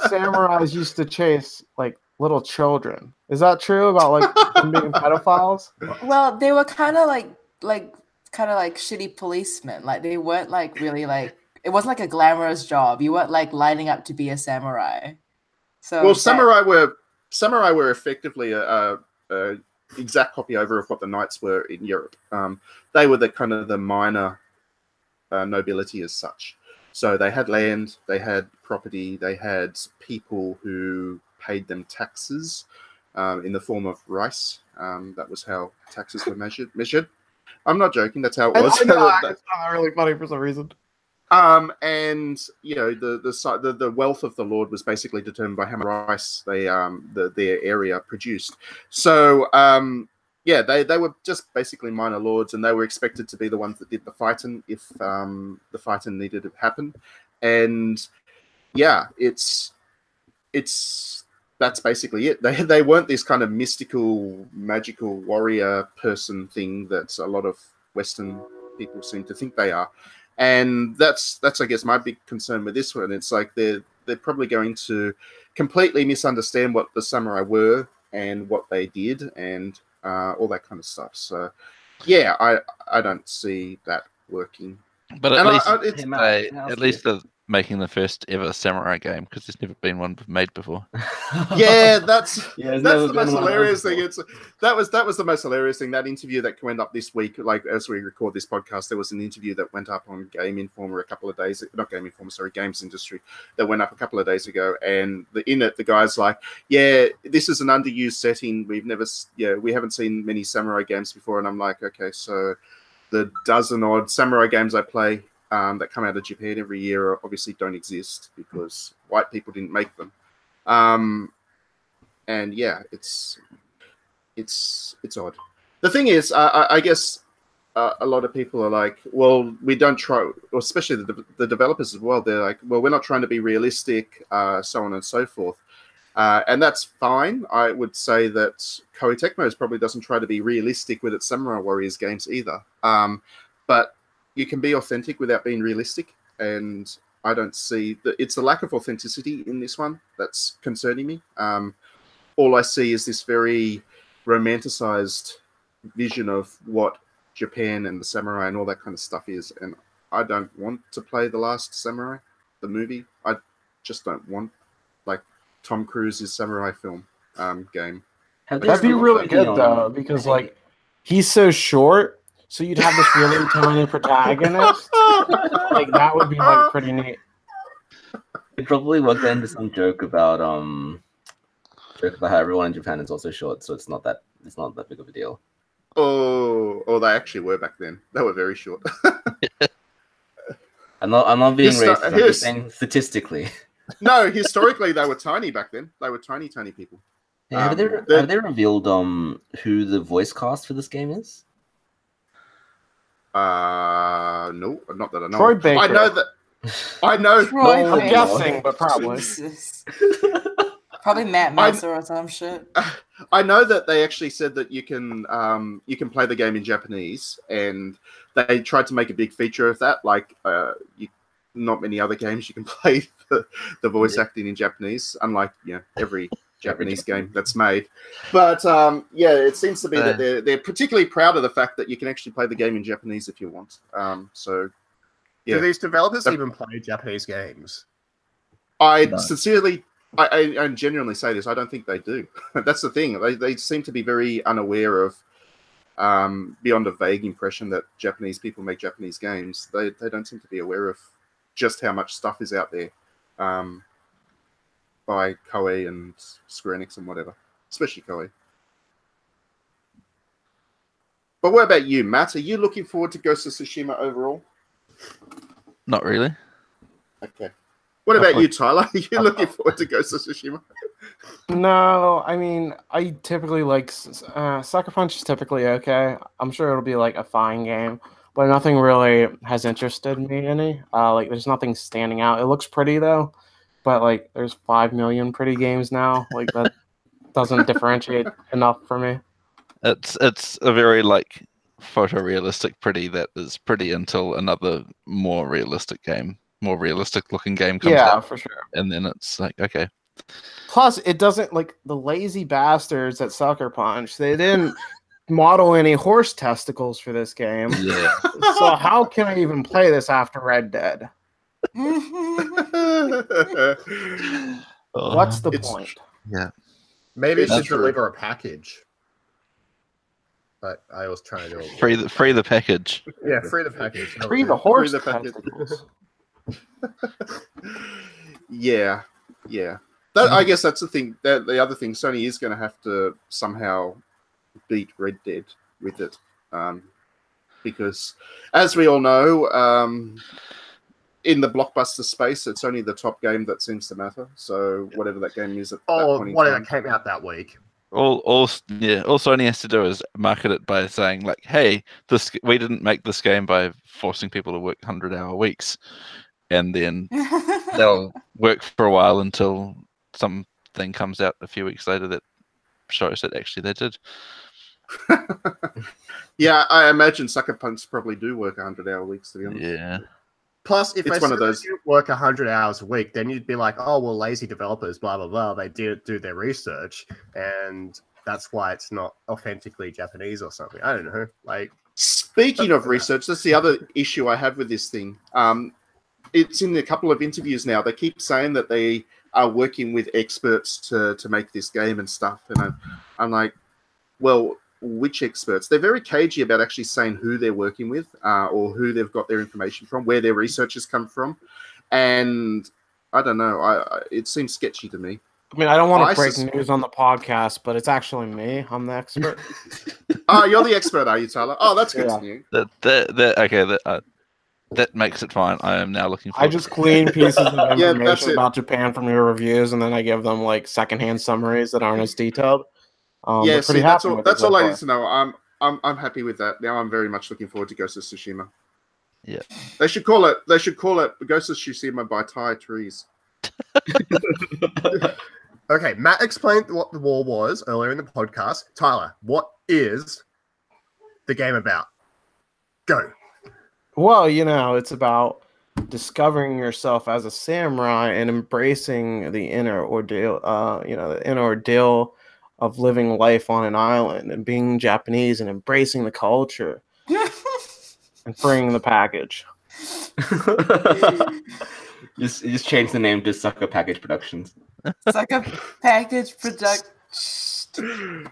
Speaker 2: samurais used to chase like little children. Is that true about like them being pedophiles?
Speaker 6: Well, they were kind of like like kind of like shitty policemen. Like they weren't like really like it wasn't like a glamorous job. You weren't like lining up to be a samurai. So
Speaker 1: well,
Speaker 6: that-
Speaker 1: samurai were samurai were effectively a, a, a exact copy over of what the knights were in Europe. Um, they were the kind of the minor uh, nobility as such. So they had land, they had property, they had people who paid them taxes um, in the form of rice. Um, that was how taxes were measured. Measured. I'm not joking. That's how it was.
Speaker 2: I know, I just found that really funny for some reason.
Speaker 1: Um, and you know the the the the wealth of the lord was basically determined by how much rice they um the their area produced. So um yeah, they they were just basically minor lords, and they were expected to be the ones that did the fighting if um the fighting needed to happen. And yeah, it's it's that's basically it. They they weren't this kind of mystical, magical warrior person thing that a lot of Western people seem to think they are and that's that's I guess my big concern with this one. It's like they're they're probably going to completely misunderstand what the samurai were and what they did and uh, all that kind of stuff. So yeah, I I don't see that working.
Speaker 5: But at
Speaker 1: And
Speaker 5: least
Speaker 1: I- it's-
Speaker 4: Hey, Matt,
Speaker 5: they,
Speaker 4: can I ask
Speaker 5: at least they're making the first ever samurai game because there's never been one made before.
Speaker 1: yeah, that's
Speaker 4: Yeah,
Speaker 1: that's the most
Speaker 4: one of those
Speaker 1: hilarious thing. It's that was that was the most hilarious thing. That interview that went up this week, like as we record this podcast, there was an interview that went up on Game Informer a couple of days, not Game Informer, sorry, Games Industry, that went up a couple of days ago. And the in it, the guy's like, "Yeah, this is an underused setting. We've never, yeah, we haven't seen many samurai games before." And I'm like, "Okay, so the dozen odd samurai games I play." Um, that come out of Japan every year obviously don't exist because white people didn't make them. Um, and yeah, it's it's it's odd. The thing is, I, I guess uh, a lot of people are like, well, we don't try, especially the, the developers as well. They're like, well, we're not trying to be realistic, uh, so on and so forth. Uh, and that's fine. I would say that Koei Tecmo probably doesn't try to be realistic with its Samurai Warriors games either. Um, but you can be authentic without being realistic, and I don't see that it's the lack of authenticity in this one that's concerning me. Um, all I see is this very romanticized vision of what Japan and the samurai and all that kind of stuff is, and I don't want to play the Last Samurai, the movie. I just don't want like Tom Cruise's samurai film um, game.
Speaker 2: That'd be really good though, because like he's so short, so you'd have this really tiny protagonist. Like that would be like pretty neat.
Speaker 4: It probably worked into some joke about um joke about how everyone in Japan is also short, so it's not that it's not that big of a deal.
Speaker 1: Oh, oh, they actually were back then. They were very short.
Speaker 4: I'm not I'm not being
Speaker 1: Here's the-
Speaker 4: racist. I'm just saying statistically.
Speaker 1: no, historically they were tiny back then. They were tiny, tiny people.
Speaker 4: Hey, have they
Speaker 1: Um, the-
Speaker 4: have they revealed um who the voice cast for this game is?
Speaker 1: Uh, no, not that I know.
Speaker 2: Troy
Speaker 1: of. I know that. I know.
Speaker 6: Troy
Speaker 4: Oh,
Speaker 2: I'm guessing, but probably.
Speaker 6: Jesus. Probably Matt
Speaker 1: I-
Speaker 6: or some shit.
Speaker 1: I know that they actually said that you can um, you can play the game in Japanese, and they tried to make a big feature of that. Like, uh, you, not many other games you can play the, the voice
Speaker 4: Yeah.
Speaker 1: acting in Japanese, unlike you know every Japanese game that's made. But um, yeah, it seems to be
Speaker 5: Uh.
Speaker 1: that they're they're particularly proud of the fact that you can actually play the game in Japanese if you want. Um, so Yeah.
Speaker 3: Do these developers
Speaker 1: That-
Speaker 3: even play Japanese games?
Speaker 1: I
Speaker 4: No.
Speaker 1: sincerely, I, I, I genuinely say this. I don't think they do. That's the thing. They, they seem to be very unaware of, um, beyond a vague impression that Japanese people make Japanese games. They, they don't seem to be aware of just how much stuff is out there um, by Koei and Square Enix and whatever, especially Koei. But what about you, Matt? Are you looking forward to Ghost of Tsushima overall?
Speaker 5: Not really.
Speaker 1: Okay. What about you, Tyler? Are you looking forward to Ghost of Tsushima?
Speaker 2: No, I mean, I typically like s- uh, Sucker Punch is typically okay. I'm sure it'll be like a fine game, but nothing really has interested me any. Uh, like, there's nothing standing out. It looks pretty though, but like, there's five million pretty games now. Like that doesn't differentiate enough for me.
Speaker 5: It's it's a very like photorealistic pretty that is pretty until another more realistic game, more realistic looking game comes
Speaker 2: yeah,
Speaker 5: out,
Speaker 2: for sure.
Speaker 5: and then it's like okay,
Speaker 2: Plus, it doesn't like the lazy bastards at Sucker Punch. They didn't model any horse testicles for this game.
Speaker 5: yeah,
Speaker 2: So how can I even play this after Red Dead? What's the
Speaker 1: It's-
Speaker 2: point? Yeah.
Speaker 3: Maybe it
Speaker 1: That's
Speaker 3: should
Speaker 1: true.
Speaker 3: deliver a package. But I was trying to do
Speaker 5: free the free the package.
Speaker 3: Yeah, free the package. That
Speaker 2: Free the
Speaker 3: it.
Speaker 2: horse
Speaker 1: the package.
Speaker 2: testicles.
Speaker 1: yeah, yeah. That, I guess that's the thing. That the other thing, Sony is going to have to somehow beat Red Dead with it, um, because as we all know, um, in the blockbuster space, it's only the top game that seems to matter. So whatever that game is at that
Speaker 3: Oh,
Speaker 1: point in
Speaker 3: whatever
Speaker 1: time.
Speaker 3: came out that week.
Speaker 5: All all yeah, all Sony has to do is market it by saying like, hey, this we didn't make this game by forcing people to work hundred hour weeks, and then they'll work for a while until something comes out a few weeks later that shows that actually they did.
Speaker 1: yeah, I imagine Sucker Punch probably do work 100 hour weeks, to be honest.
Speaker 5: Yeah.
Speaker 3: Plus, if
Speaker 1: It's
Speaker 3: they
Speaker 1: one of those-
Speaker 3: work 100 hours a week, then you'd be like, oh, well, lazy developers, blah, blah, blah. They didn't do their research. And that's why it's not authentically Japanese or something. I don't know. Like,
Speaker 1: Speaking of research, that's the other issue I have with this thing. Um, it's in a couple of interviews now. They keep saying that they are working with experts to, to make this game and stuff. And I'm, I'm like, well, which experts? They're very cagey about actually saying who they're working with uh, or who they've got their information from, where their research has come from. And I don't know. I, I it seems sketchy to me.
Speaker 2: I mean, I don't want
Speaker 1: I
Speaker 2: to break
Speaker 1: sus-
Speaker 2: news on the podcast, but it's actually me. I'm the expert.
Speaker 1: Oh, you're the expert, are you, Tyler? Oh, that's good
Speaker 2: Yeah.
Speaker 1: to you.
Speaker 5: That that, that okay that uh, that makes it fine. I am now looking for
Speaker 2: I just clean pieces of information
Speaker 1: it.
Speaker 2: about Japan from your reviews, and then I give them like secondhand summaries that aren't as detailed. Um,
Speaker 1: yeah, see, that's all. That's all I need to know. I'm, I'm, I'm happy with that. Now I'm very much looking forward to Ghost of Tsushima.
Speaker 5: Yeah.
Speaker 1: They should call it. They should call it Ghost of Tsushima by Ty Treese.
Speaker 3: okay, Matt explained what the war was earlier in the podcast. Tyler, what is the game about? Go.
Speaker 2: Well, you know, it's about discovering yourself as a samurai and embracing the inner ordeal, uh, you know, the inner ordeal of living life on an island and being Japanese and embracing the culture and bringing the package.
Speaker 4: just just change the name to Sucker Package Productions.
Speaker 6: It's like a package product.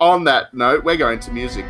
Speaker 1: On that note, we're going to music.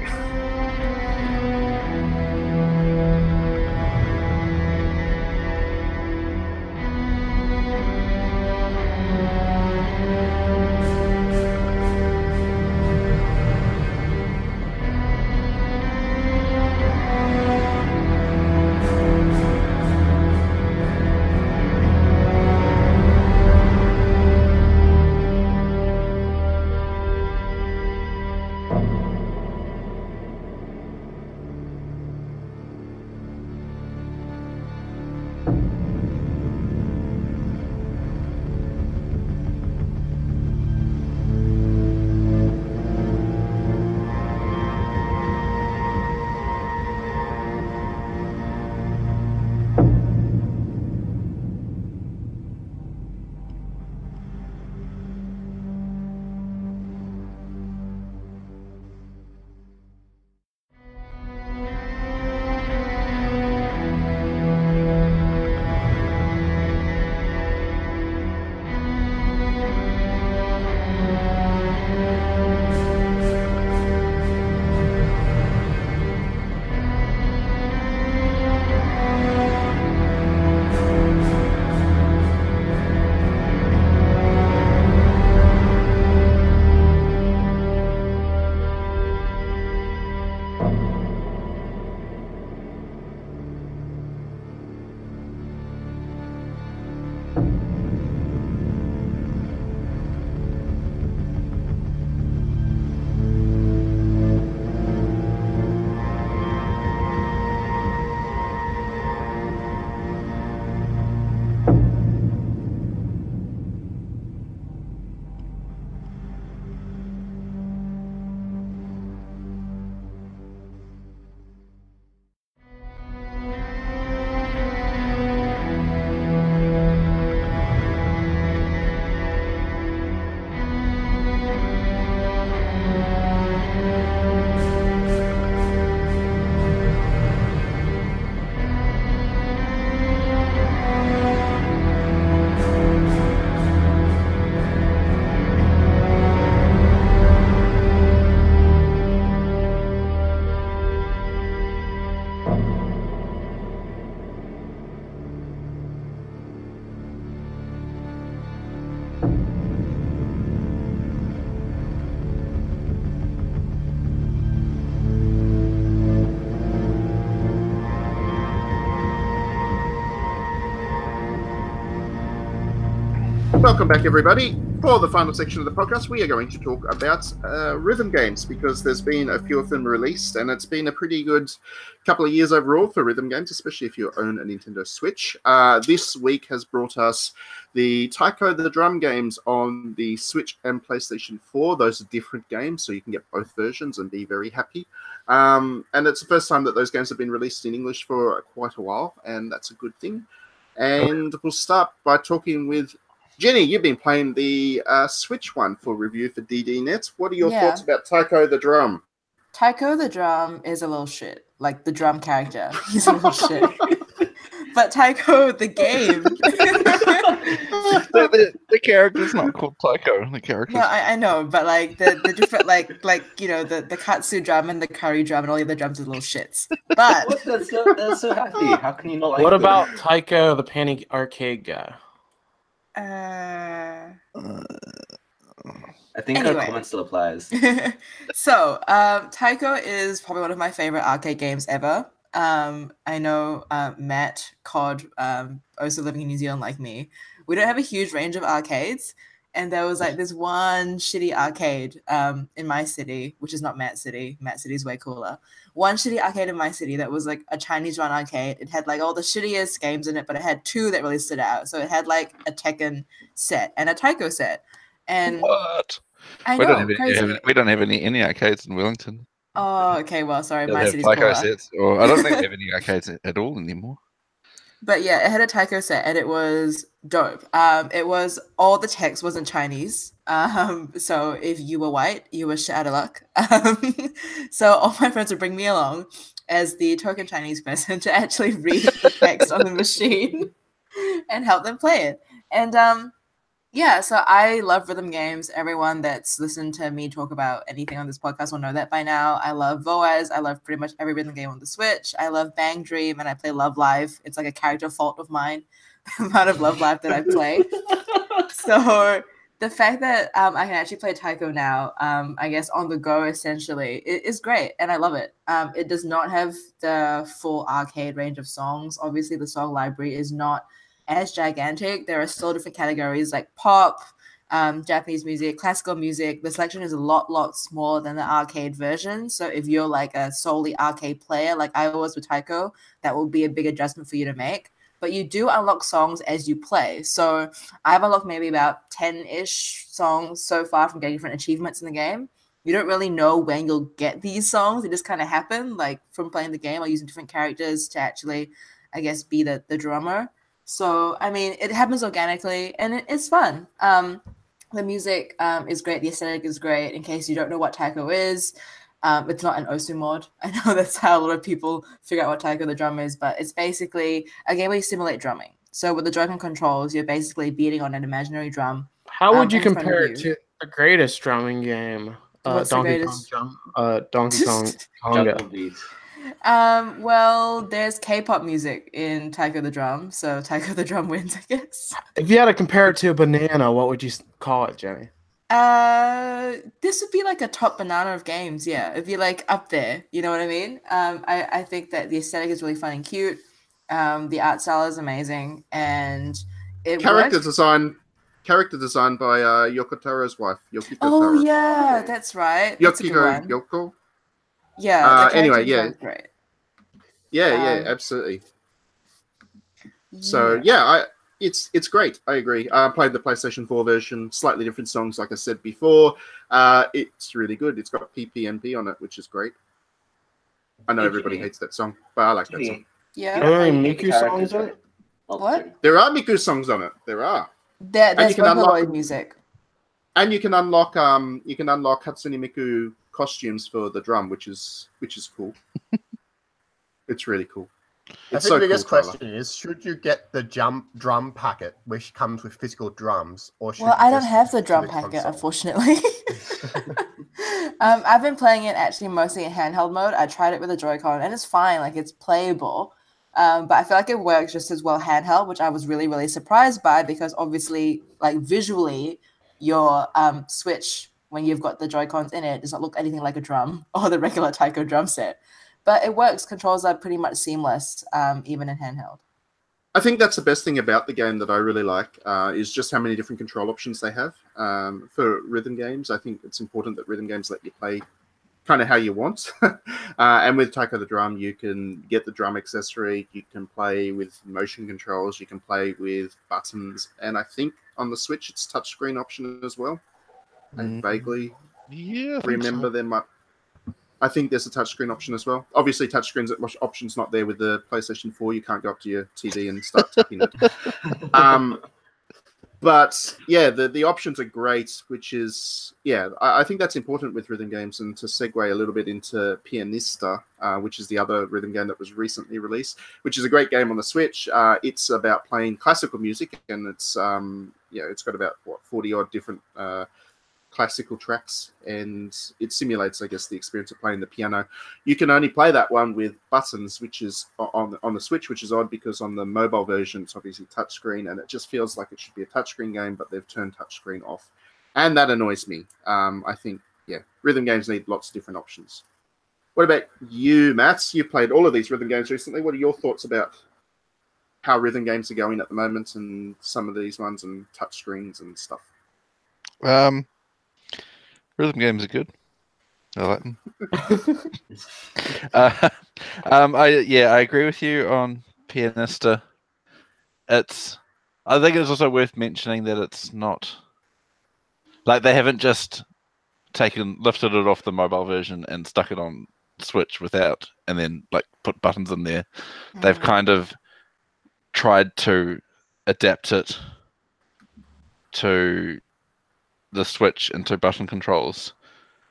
Speaker 1: Welcome back, everybody. For the final section of the podcast, we are going to talk about uh, rhythm games because there's been a few of them released, and it's been a pretty good couple of years overall for rhythm games, especially if you own a Nintendo Switch. Uh, this week has brought us the Taiko the Drum games on the Switch and PlayStation 4. Those are different games, so you can get both versions and be very happy. Um, and it's the first time that those games have been released in English for quite a while, and that's a good thing. And we'll start by talking with Jenny. You've been playing the uh, Switch one for review for DD DDNet. What are your
Speaker 6: Yeah.
Speaker 1: thoughts about Taiko the Drum?
Speaker 6: Taiko the drum is a little shit. Like the drum character, he's a little shit. But Taiko the game.
Speaker 5: the, the, the character's not called Taiko. The character.
Speaker 6: No, I, I know, but like the, the different like like you know the, the katsu drum and the curry drum and all the other drums are little shits. But
Speaker 4: That's so, that's so happy. How can you not like
Speaker 2: What
Speaker 4: them?
Speaker 2: about Tycho, the Penny Arcade guy?
Speaker 6: Uh,
Speaker 4: I think
Speaker 6: Anyway.
Speaker 4: her comment still applies.
Speaker 6: so um, Taiko is probably one of my favorite arcade games ever. Um, I know uh, Matt Cod, um, also living in New Zealand like me. We don't have a huge range of arcades, and there was like this one shitty arcade um, in my city, which is not Matt City. Matt City is way cooler. One shitty arcade in my city that was like a Chinese run arcade. It had like all the shittiest games in it, but it had two that really stood out. So it had like a Tekken set and a Taiko set. And
Speaker 5: What?
Speaker 6: I
Speaker 5: we,
Speaker 6: know,
Speaker 5: don't have any, we don't have any, any arcades in Wellington.
Speaker 6: Oh, okay. Well, sorry,
Speaker 5: They
Speaker 6: my city's
Speaker 5: Taiko
Speaker 6: cooler.
Speaker 5: sets, or I don't think they have any arcades at all anymore.
Speaker 6: But yeah, it had a taiko set and it was dope. Um, it was all the text was in Chinese. Um, so if you were white, you were shit out of luck. Um, so all my friends would bring me along as the token Chinese person to actually read the text on the machine and help them play it. And um, yeah, so I love rhythm games. Everyone that's listened to me talk about anything on this podcast will know that by now. I love Voez. I love pretty much every rhythm game on the Switch. I love Bang Dream and I play Love Live. It's like a character fault of mine, the amount of Love Live that I play. so the fact that um, I can actually play Taiko now, um, I guess on the go essentially, it is great and I love it. Um, it does not have the full arcade range of songs. Obviously, the song library is not as gigantic. There are still different categories like pop, um, Japanese music, classical music. The selection is a lot, lot smaller than the arcade version. So if you're like a solely arcade player, like I was with Taiko, that will be a big adjustment for you to make. But you do unlock songs as you play. So I've unlocked maybe about 10 ish songs so far from getting different achievements in the game. You don't really know when you'll get these songs. They just kind of happen, like from playing the game or using different characters to actually, I guess, be the, the drummer. So, I mean, it happens organically and it, it's fun. Um, the music um, is great. The aesthetic is great. In case you don't know what Taiko is, um, it's not an Osu mod. I know that's how a lot of people figure out what Taiko the drum is, but it's basically a game where you simulate drumming. So with the Joy-Con controls, you're basically beating on an imaginary drum.
Speaker 2: How
Speaker 6: Um,
Speaker 2: would you
Speaker 6: in front
Speaker 2: compare
Speaker 6: you.
Speaker 2: it to the greatest drumming game? Uh, Donkey? Kong drum. Uh, Donkey Kong Konga.
Speaker 4: Jungle Beat.
Speaker 6: Um, well, there's K-pop music in Taiko the drum, so Taiko the drum wins, I guess.
Speaker 2: If you had to compare it to a banana, what would you call it, Jenny?
Speaker 6: Uh, this would be like a top banana of games. Yeah, it'd be like up there. You know what I mean? Um, I I think that the aesthetic is really fun and cute. Um, the art style is amazing, and it
Speaker 1: Character
Speaker 6: works.
Speaker 1: design, character design by uh, Yoko Taro's wife, Yokiko
Speaker 6: Oh
Speaker 1: Taro.
Speaker 6: yeah, that's right. That's a good
Speaker 1: Yoko.
Speaker 6: Yeah.
Speaker 1: Uh, anyway, yeah.
Speaker 6: design's Great.
Speaker 1: Yeah,
Speaker 6: Um,
Speaker 1: yeah, absolutely. So yeah, I it's it's great. I agree. I played the PlayStation 4 version, slightly different songs, like I said before. Uh, it's really good. It's got PPAP on it, which is great. I know everybody hates that song, but I like that song.
Speaker 6: yeah.
Speaker 2: Are there any
Speaker 4: how you pick
Speaker 2: Miku songs
Speaker 4: character
Speaker 2: in it?
Speaker 6: What?
Speaker 1: There are Miku songs on it. There are,
Speaker 6: There,
Speaker 1: you can unlock-
Speaker 6: Vocaloid music.
Speaker 1: and you can unlock um you can unlock Hatsune Miku costumes for the drum, which is which is cool. it's really cool.
Speaker 3: I think
Speaker 1: so
Speaker 3: the biggest
Speaker 1: cool, Tyler.
Speaker 3: question is: Should you get the jump drum packet, which comes with physical drums, or should
Speaker 6: Well,
Speaker 3: you
Speaker 6: I don't have the
Speaker 3: stick to
Speaker 6: drum packet,
Speaker 3: console?
Speaker 6: unfortunately. um, I've been playing it actually mostly in handheld mode. I tried it with a Joy-Con, and it's fine. Like it's playable, um, but I feel like it works just as well handheld, which I was really really surprised by because obviously, like visually, your um, Switch when you've got the Joy-Cons in it does not look anything like a drum or the regular Taiko drum set. But it works. Controls are pretty much seamless, um, even in handheld.
Speaker 1: I think that's the best thing about the game that I really like uh, is just how many different control options they have. Um, for rhythm games, I think it's important that rhythm games let you play kind of how you want. uh, and with Taiko the Drum, you can get the drum accessory, you can play with motion controls, you can play with buttons, and I think on the Switch it's touchscreen option as well. I
Speaker 5: Mm,
Speaker 1: vaguely
Speaker 5: Yeah. I think so.
Speaker 1: remember there might. I think there's a touchscreen option as well. Obviously, touchscreens option's not there with the PlayStation 4. You can't go up to your TV and start tapping it. Um, but yeah, the, the options are great, which is yeah, I, I think that's important with rhythm games. And to segue a little bit into Pianista, uh, which is the other rhythm game that was recently released, which is a great game on the Switch. Uh, it's about playing classical music, and it's um, yeah, it's got about what forty odd different uh, classical tracks, and it simulates, I guess, the experience of playing the piano. You can only play that one with buttons, which is on on the Switch, which is odd because on the mobile version it's obviously touchscreen, and it just feels like it should be a touchscreen game, but they've turned touchscreen off, and that annoys me. Um, I think yeah, rhythm games need lots of different options. What about you, Mats? You played all of these rhythm games recently. What are your thoughts about how rhythm games are going at the moment, and some of these ones, and touchscreens and stuff?
Speaker 5: Um, rhythm games are good. I like them. uh, um, I yeah, I agree with you on Pianista. It's, I think it's also worth mentioning that it's not like they haven't just taken lifted it off the mobile version and stuck it on Switch without, and then like put buttons in there. They've
Speaker 6: Mm.
Speaker 5: kind of tried to adapt it to the Switch into button controls,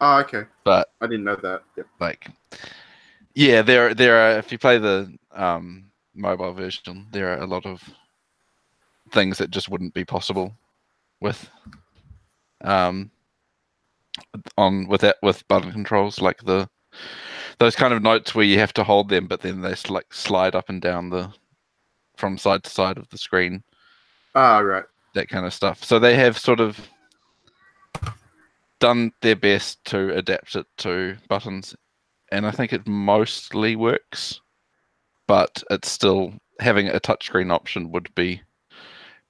Speaker 1: Oh, okay.
Speaker 5: but
Speaker 1: I didn't know that. Yep.
Speaker 5: like yeah there there are if you play the um mobile version there are a lot of things that just wouldn't be possible with um on with that with button controls like the those kind of notes where you have to hold them but then they like slide up and down the from side to side of the screen
Speaker 1: Ah, right.
Speaker 5: that kind of stuff. So they have sort of done their best to adapt it to buttons, and I think it mostly works. But it's still having a touchscreen option would be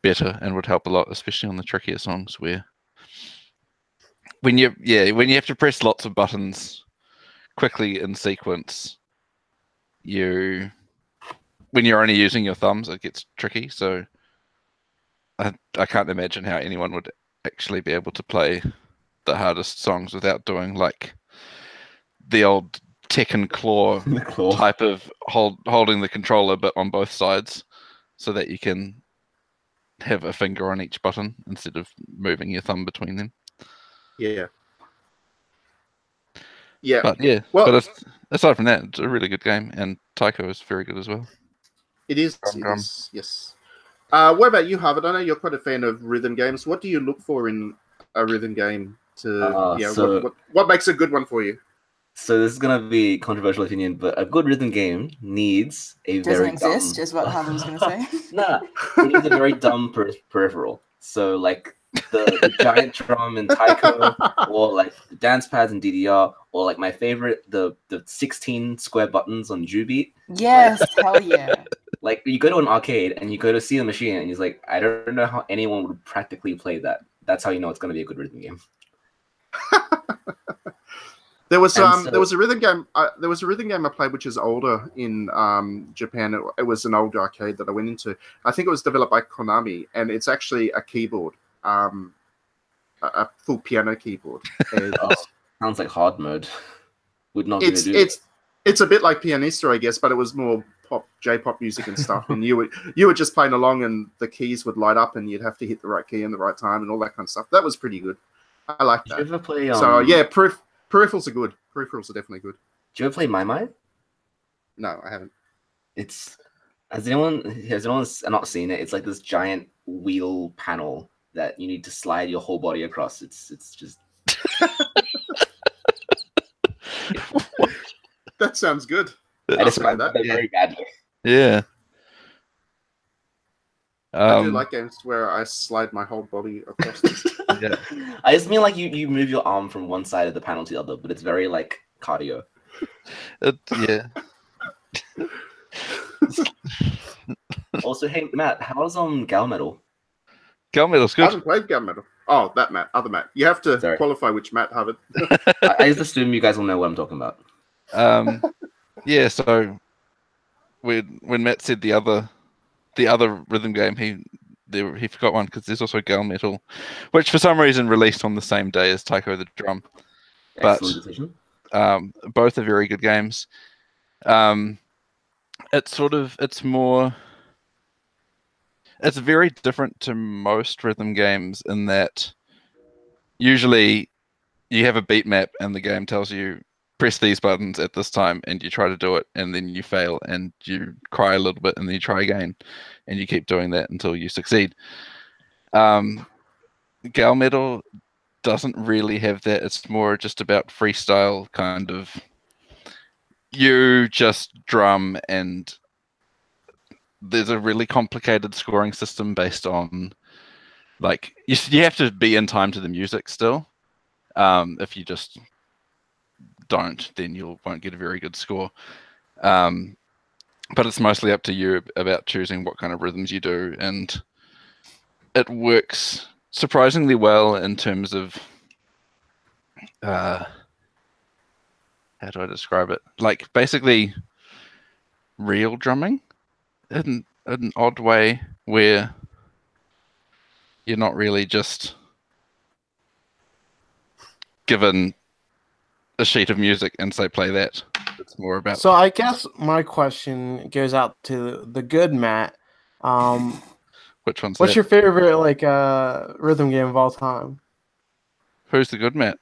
Speaker 5: better and would help a lot, especially on the trickier songs where when you yeah when you have to press lots of buttons quickly in sequence, you when you're only using your thumbs, it gets tricky. So I, I can't imagine how anyone would actually be able to play the hardest songs without doing like the old Tekken claw
Speaker 4: claw.
Speaker 5: type of hold holding the controller but on both sides so that you can have a finger on each button instead of moving your thumb between them.
Speaker 1: Yeah. Yeah.
Speaker 5: But yeah,
Speaker 1: Well-
Speaker 5: but aside from that, it's a really good game and Taiko is very good as well.
Speaker 1: It is.
Speaker 5: Drum,
Speaker 1: it
Speaker 5: drum.
Speaker 1: is, Yes. Uh, what about you, Harvard? I know you're quite a fan of rhythm games. What do you look for in a rhythm game? To
Speaker 4: Uh,
Speaker 1: yeah,
Speaker 4: so-
Speaker 1: what, what what makes a good one for you?
Speaker 4: So this is gonna be controversial opinion, but a good rhythm game needs a
Speaker 6: Doesn't
Speaker 4: very
Speaker 6: exist,
Speaker 4: dumb.
Speaker 6: is what Harvey was going to say.
Speaker 4: Nah, it needs a very dumb per- peripheral. So like the, the giant drum in Taiko, or like the dance pads in DDR, or like my favorite, the the 16 square buttons on Jubeat.
Speaker 6: yes, hell yeah.
Speaker 4: Like you go to an arcade and you go to see the machine, and he's like, I don't know how anyone would practically play that. That's how you know it's gonna be a good rhythm game.
Speaker 1: There was um
Speaker 4: so-
Speaker 1: there was a rhythm game uh, there was a rhythm game I played which is older in um Japan. It, it was an old arcade that I went into. I think it was developed by Konami, and it's actually a keyboard, um, a, a full piano keyboard.
Speaker 4: Oh, sounds like hard mode. Would not be
Speaker 1: it's
Speaker 4: able do
Speaker 1: it's it's a bit like Pianista, I guess, but it was more pop J-pop music and stuff. and you would you were just playing along, and the keys would light up, and you'd have to hit the right key in the right time, and all that kind of stuff. That was pretty good. I like
Speaker 4: Did you
Speaker 1: that.
Speaker 4: ever play? Um,
Speaker 1: so yeah, perif- peripherals are good. Peripherals are definitely good.
Speaker 4: Do you ever play maimai?
Speaker 1: No, I haven't.
Speaker 4: It's has anyone has anyone not seen it? It's like this giant wheel panel that you need to slide your whole body across. It's it's just
Speaker 1: That sounds good.
Speaker 4: I
Speaker 1: I'll
Speaker 4: described that
Speaker 1: that.
Speaker 4: very badly.
Speaker 5: Yeah.
Speaker 1: I do
Speaker 5: Um,
Speaker 1: like games where I slide my whole body across. this.
Speaker 5: yeah.
Speaker 4: I just mean like you you move your arm from one side of the panel to the other, but it's very like cardio.
Speaker 5: It, yeah.
Speaker 4: Also, hey Matt, how's um Gal Metal?
Speaker 5: Gal Metal's
Speaker 1: I haven't played Gun Metal. Oh, that Matt, other Matt. You have to
Speaker 4: Sorry.
Speaker 1: qualify which Matt Hubbard.
Speaker 4: I, I just assume you guys will know what I'm talking about.
Speaker 5: Um, yeah, so when when Matt said the other the other rhythm game, he there, he forgot one because there's also Gal Metal, which for some reason released on the same day as Taiko the Drum. But- Um, both are very good games. Um, it's sort of it's more it's very different to most rhythm games in that usually you have a beat map and the game tells you press these buttons at this time and you try to do it and then you fail and you cry a little bit and then you try again and you keep doing that until you succeed. Um, Gal Metal doesn't really have that. It's more just about freestyle kind of. You just drum and there's a really complicated scoring system based on like you, you have to be in time to the music still. Um, if you just don't, then you won't get a very good score. Um, but it's mostly up to you about choosing what kind of rhythms you do, and it works surprisingly well in terms of uh, how do I describe it? Like basically real drumming in an odd way where you're not really just given a sheet of music and say play that. It's more about
Speaker 2: So I guess my question goes out to the good Matt. Um,
Speaker 5: which one's
Speaker 2: what's
Speaker 5: that?
Speaker 2: your favorite like uh rhythm game of all time?
Speaker 5: who's the good Matt?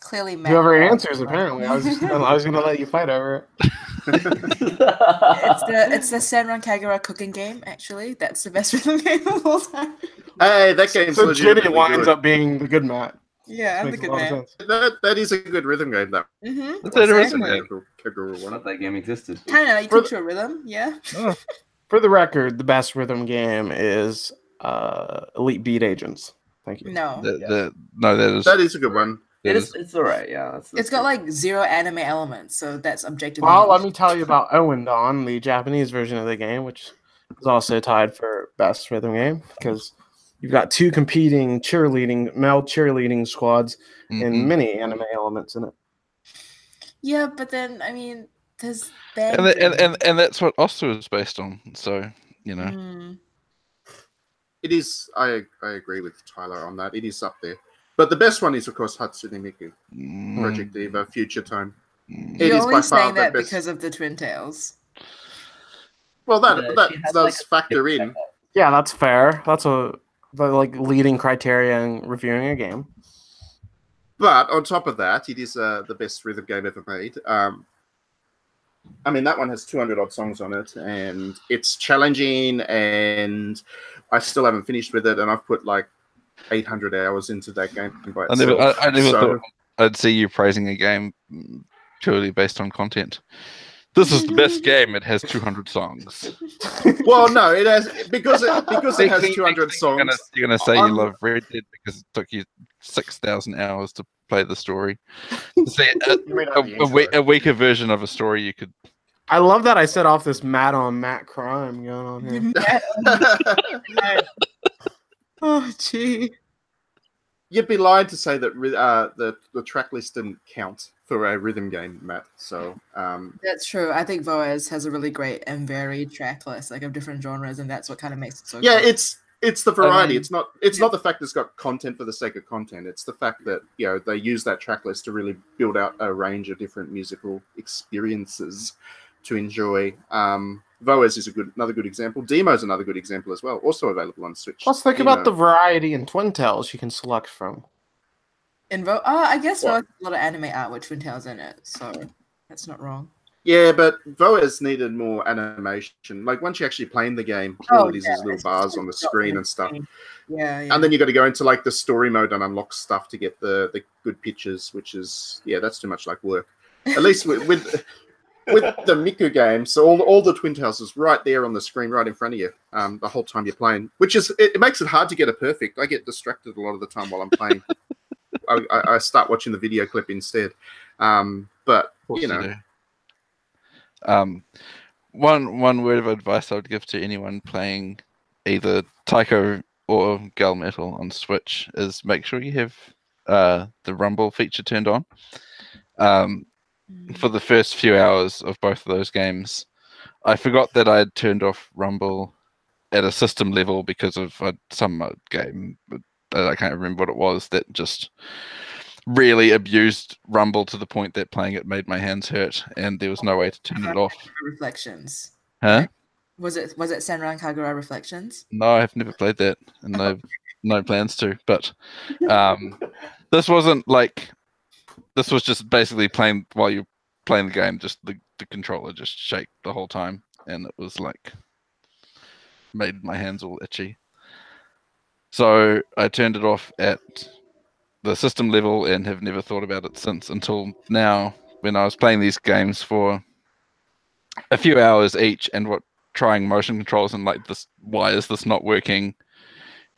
Speaker 6: Clearly, Matt.
Speaker 2: Whoever answers, apparently. I was just, I was gonna let you fight over it.
Speaker 6: It's the it's the Senran Kagura cooking game. Actually, that's the best rhythm game of all time.
Speaker 1: Hey, that game's
Speaker 2: So Jenny winds
Speaker 1: good.
Speaker 2: up being the good Matt.
Speaker 6: Yeah, I'm the
Speaker 2: Makes
Speaker 6: good man.
Speaker 1: That, that is a good rhythm game, though.
Speaker 6: Mm-hmm.
Speaker 5: That's a rhythm game.
Speaker 1: Kagura one.
Speaker 4: Not that game existed.
Speaker 6: Kind of. You
Speaker 2: For
Speaker 6: teach a rhythm. Yeah.
Speaker 2: For the record, the best rhythm game is uh, Elite Beat Agents. Thank you.
Speaker 6: No.
Speaker 5: The,
Speaker 4: Yeah.
Speaker 5: the, no, that is
Speaker 1: That is a good one.
Speaker 5: that
Speaker 4: It is.
Speaker 5: is-
Speaker 4: It's alright. Yeah. That's,
Speaker 6: It's got like zero anime elements, so that's objective.
Speaker 2: Well, let me tell you about Ouendan, the Japanese version of the game, which is also tied for best rhythm game because you've got two competing cheerleading male cheerleading squads
Speaker 5: mhm.
Speaker 2: and many anime elements in it.
Speaker 6: Yeah, but then I mean, there's band.
Speaker 5: and, the, and and and that's what Oster is based on. So you know,
Speaker 6: Mm.
Speaker 1: It is. I I agree with Tyler on that. It is up there. But the best one is, of course, Hatsune Miku,
Speaker 5: mm,
Speaker 1: Project Diva, Future Tone.
Speaker 5: mm.
Speaker 1: It
Speaker 6: You're
Speaker 1: is
Speaker 6: only
Speaker 1: by far
Speaker 6: saying
Speaker 1: the
Speaker 6: that
Speaker 1: best-
Speaker 6: because of the Twin Tails.
Speaker 1: Well, that
Speaker 4: Yeah,
Speaker 1: that does
Speaker 4: like,
Speaker 1: factor in.
Speaker 2: Yeah, that's fair. That's a the like leading criteria in reviewing a game.
Speaker 1: But on top of that, it is uh, the best rhythm game ever made. Um, I mean, that one has 200 odd songs on it, and it's challenging, and I still haven't finished with it, and I've put like 800 hours into that game by
Speaker 5: I never, I, I never
Speaker 1: so,
Speaker 5: thought I'd see you praising a game mm, purely based on content. This is the best game. It has 200 songs.
Speaker 1: Well, no, it has because it because it has 200
Speaker 5: think You're gonna,
Speaker 1: songs.
Speaker 5: you're gonna say you
Speaker 1: I'm-
Speaker 5: love Red Dead because it took you 6,000 hours to play the story. See, a,
Speaker 3: You
Speaker 5: a, a,
Speaker 3: into
Speaker 5: a weaker version of a story you could.
Speaker 2: I love that I set off this Matt on Matt crime going on here.
Speaker 6: oh, gee.
Speaker 1: You'd be lying to say that uh, the the track list didn't count for a rhythm game, Matt. So um,
Speaker 6: That's true. I think Voez has a really great and varied track list, like of different genres, and that's what kind of makes it so.
Speaker 1: yeah,
Speaker 6: good.
Speaker 1: it's it's the variety.
Speaker 6: mean,
Speaker 1: it's not it's
Speaker 6: yeah.
Speaker 1: not the fact it's got content for the sake of content. It's the fact that you know they use that track list to really build out a range of different musical experiences to enjoy. Um, Voez is a good another good example. Deemo is another good example as well. Also available on Switch.
Speaker 2: Let's think
Speaker 1: Deemo.
Speaker 2: about uh, the variety in Twin Tails you can select from.
Speaker 6: in Vo. Oh, I guess
Speaker 1: What?
Speaker 6: Voez has a lot of anime art with Twin Tails in it, so that's not wrong.
Speaker 1: Yeah, but Voez needed more animation. Like once you actually playing the game,
Speaker 6: Oh,
Speaker 1: all it is
Speaker 6: yeah,
Speaker 1: is little bars on the screen and stuff.
Speaker 6: Yeah, yeah.
Speaker 1: And then you got to go into like the story mode and unlock stuff to get the the good pictures, which is yeah, that's too much like work. At least with with, with the Miku game, so all all the Twin Tails is right there on the screen, right in front of you, um, the whole time you're playing. Which is it, it makes it hard to get a perfect. I get distracted a lot of the time while I'm playing. I, I, I start watching the video clip instead. Um, but you know,
Speaker 5: do. Um, one one word of advice I would give to anyone playing either Taiko or Gal Metal on Switch is make sure you have uh, the Rumble feature turned on. Um, for the first few hours of both of those games, I forgot that I had turned off Rumble at a system level because of uh, some uh, game. I can't remember what it was that just really abused Rumble to the point that playing it made my hands hurt, and there was no way to turn it off.
Speaker 6: Reflections.
Speaker 5: Huh?
Speaker 6: Was it was it Senran Kagura Reflections?
Speaker 5: No, I've never played that, and no, no plans to. But um, this wasn't like this was just basically playing while you're playing the game. Just the the controller just shake the whole time, and it was like made my hands all itchy. So I turned it off at the system level and have never thought about it since until now when I was playing these games for a few hours each and what trying motion controls and like this why is this not working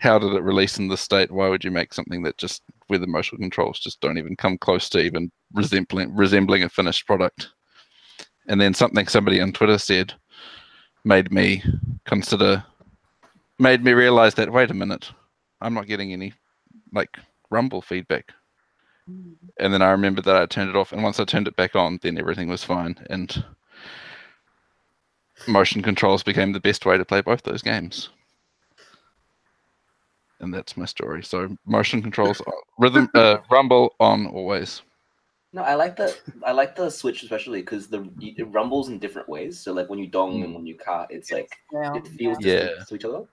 Speaker 5: how did it release in this state? Why would you make something that just with the motion controls just don't even come close to even resembling resembling a finished product? And then something somebody on twitter said made me consider made me realize that wait a minute i'm not getting any like rumble feedback. Mm-hmm. And then i remembered that i turned it off and once i turned it back on then everything was fine and motion controls became the best way to play both those games. And that's my story. So motion controls, rhythm, uh, rumble on always.
Speaker 4: No, I like the I like the Switch especially because the it rumbles in different ways. So like when you don and when you ka, it's like
Speaker 6: Yeah.
Speaker 4: it feels
Speaker 5: Yeah.
Speaker 4: distinct to each other.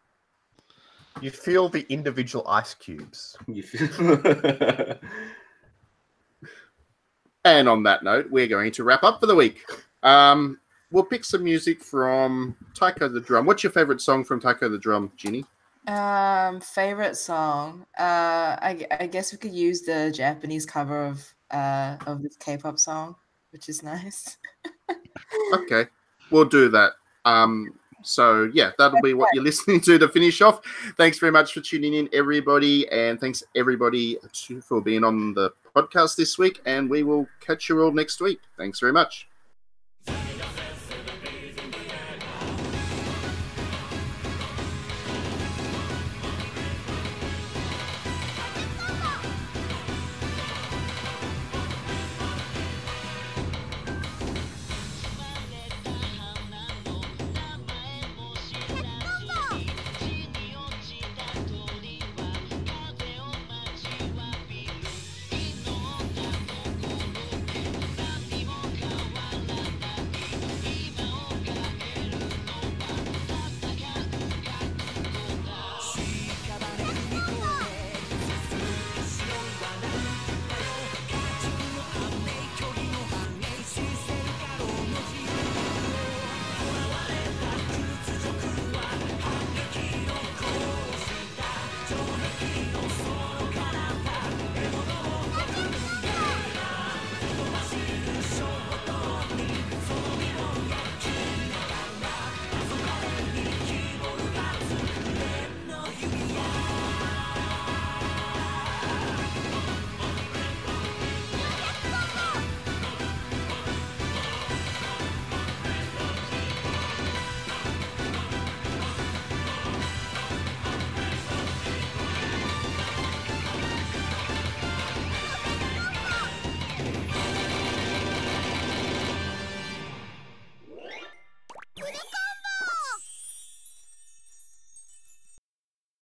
Speaker 3: You feel the individual ice cubes.
Speaker 4: You feel
Speaker 1: And on that note, we're going to wrap up for the week. Um, we'll pick some music from Taiko the Drum. What's your favorite song from Taiko the Drum, Ginny?
Speaker 6: Um, favorite song. Uh, I, I guess we could use the Japanese cover of uh of this K-pop song, which is nice.
Speaker 1: Okay, we'll do that. Um, so yeah, that'll be what you're listening to to finish off. Thanks very much for tuning in, everybody, and thanks everybody to, for being on the podcast this week. And we will catch you all next week. Thanks very much.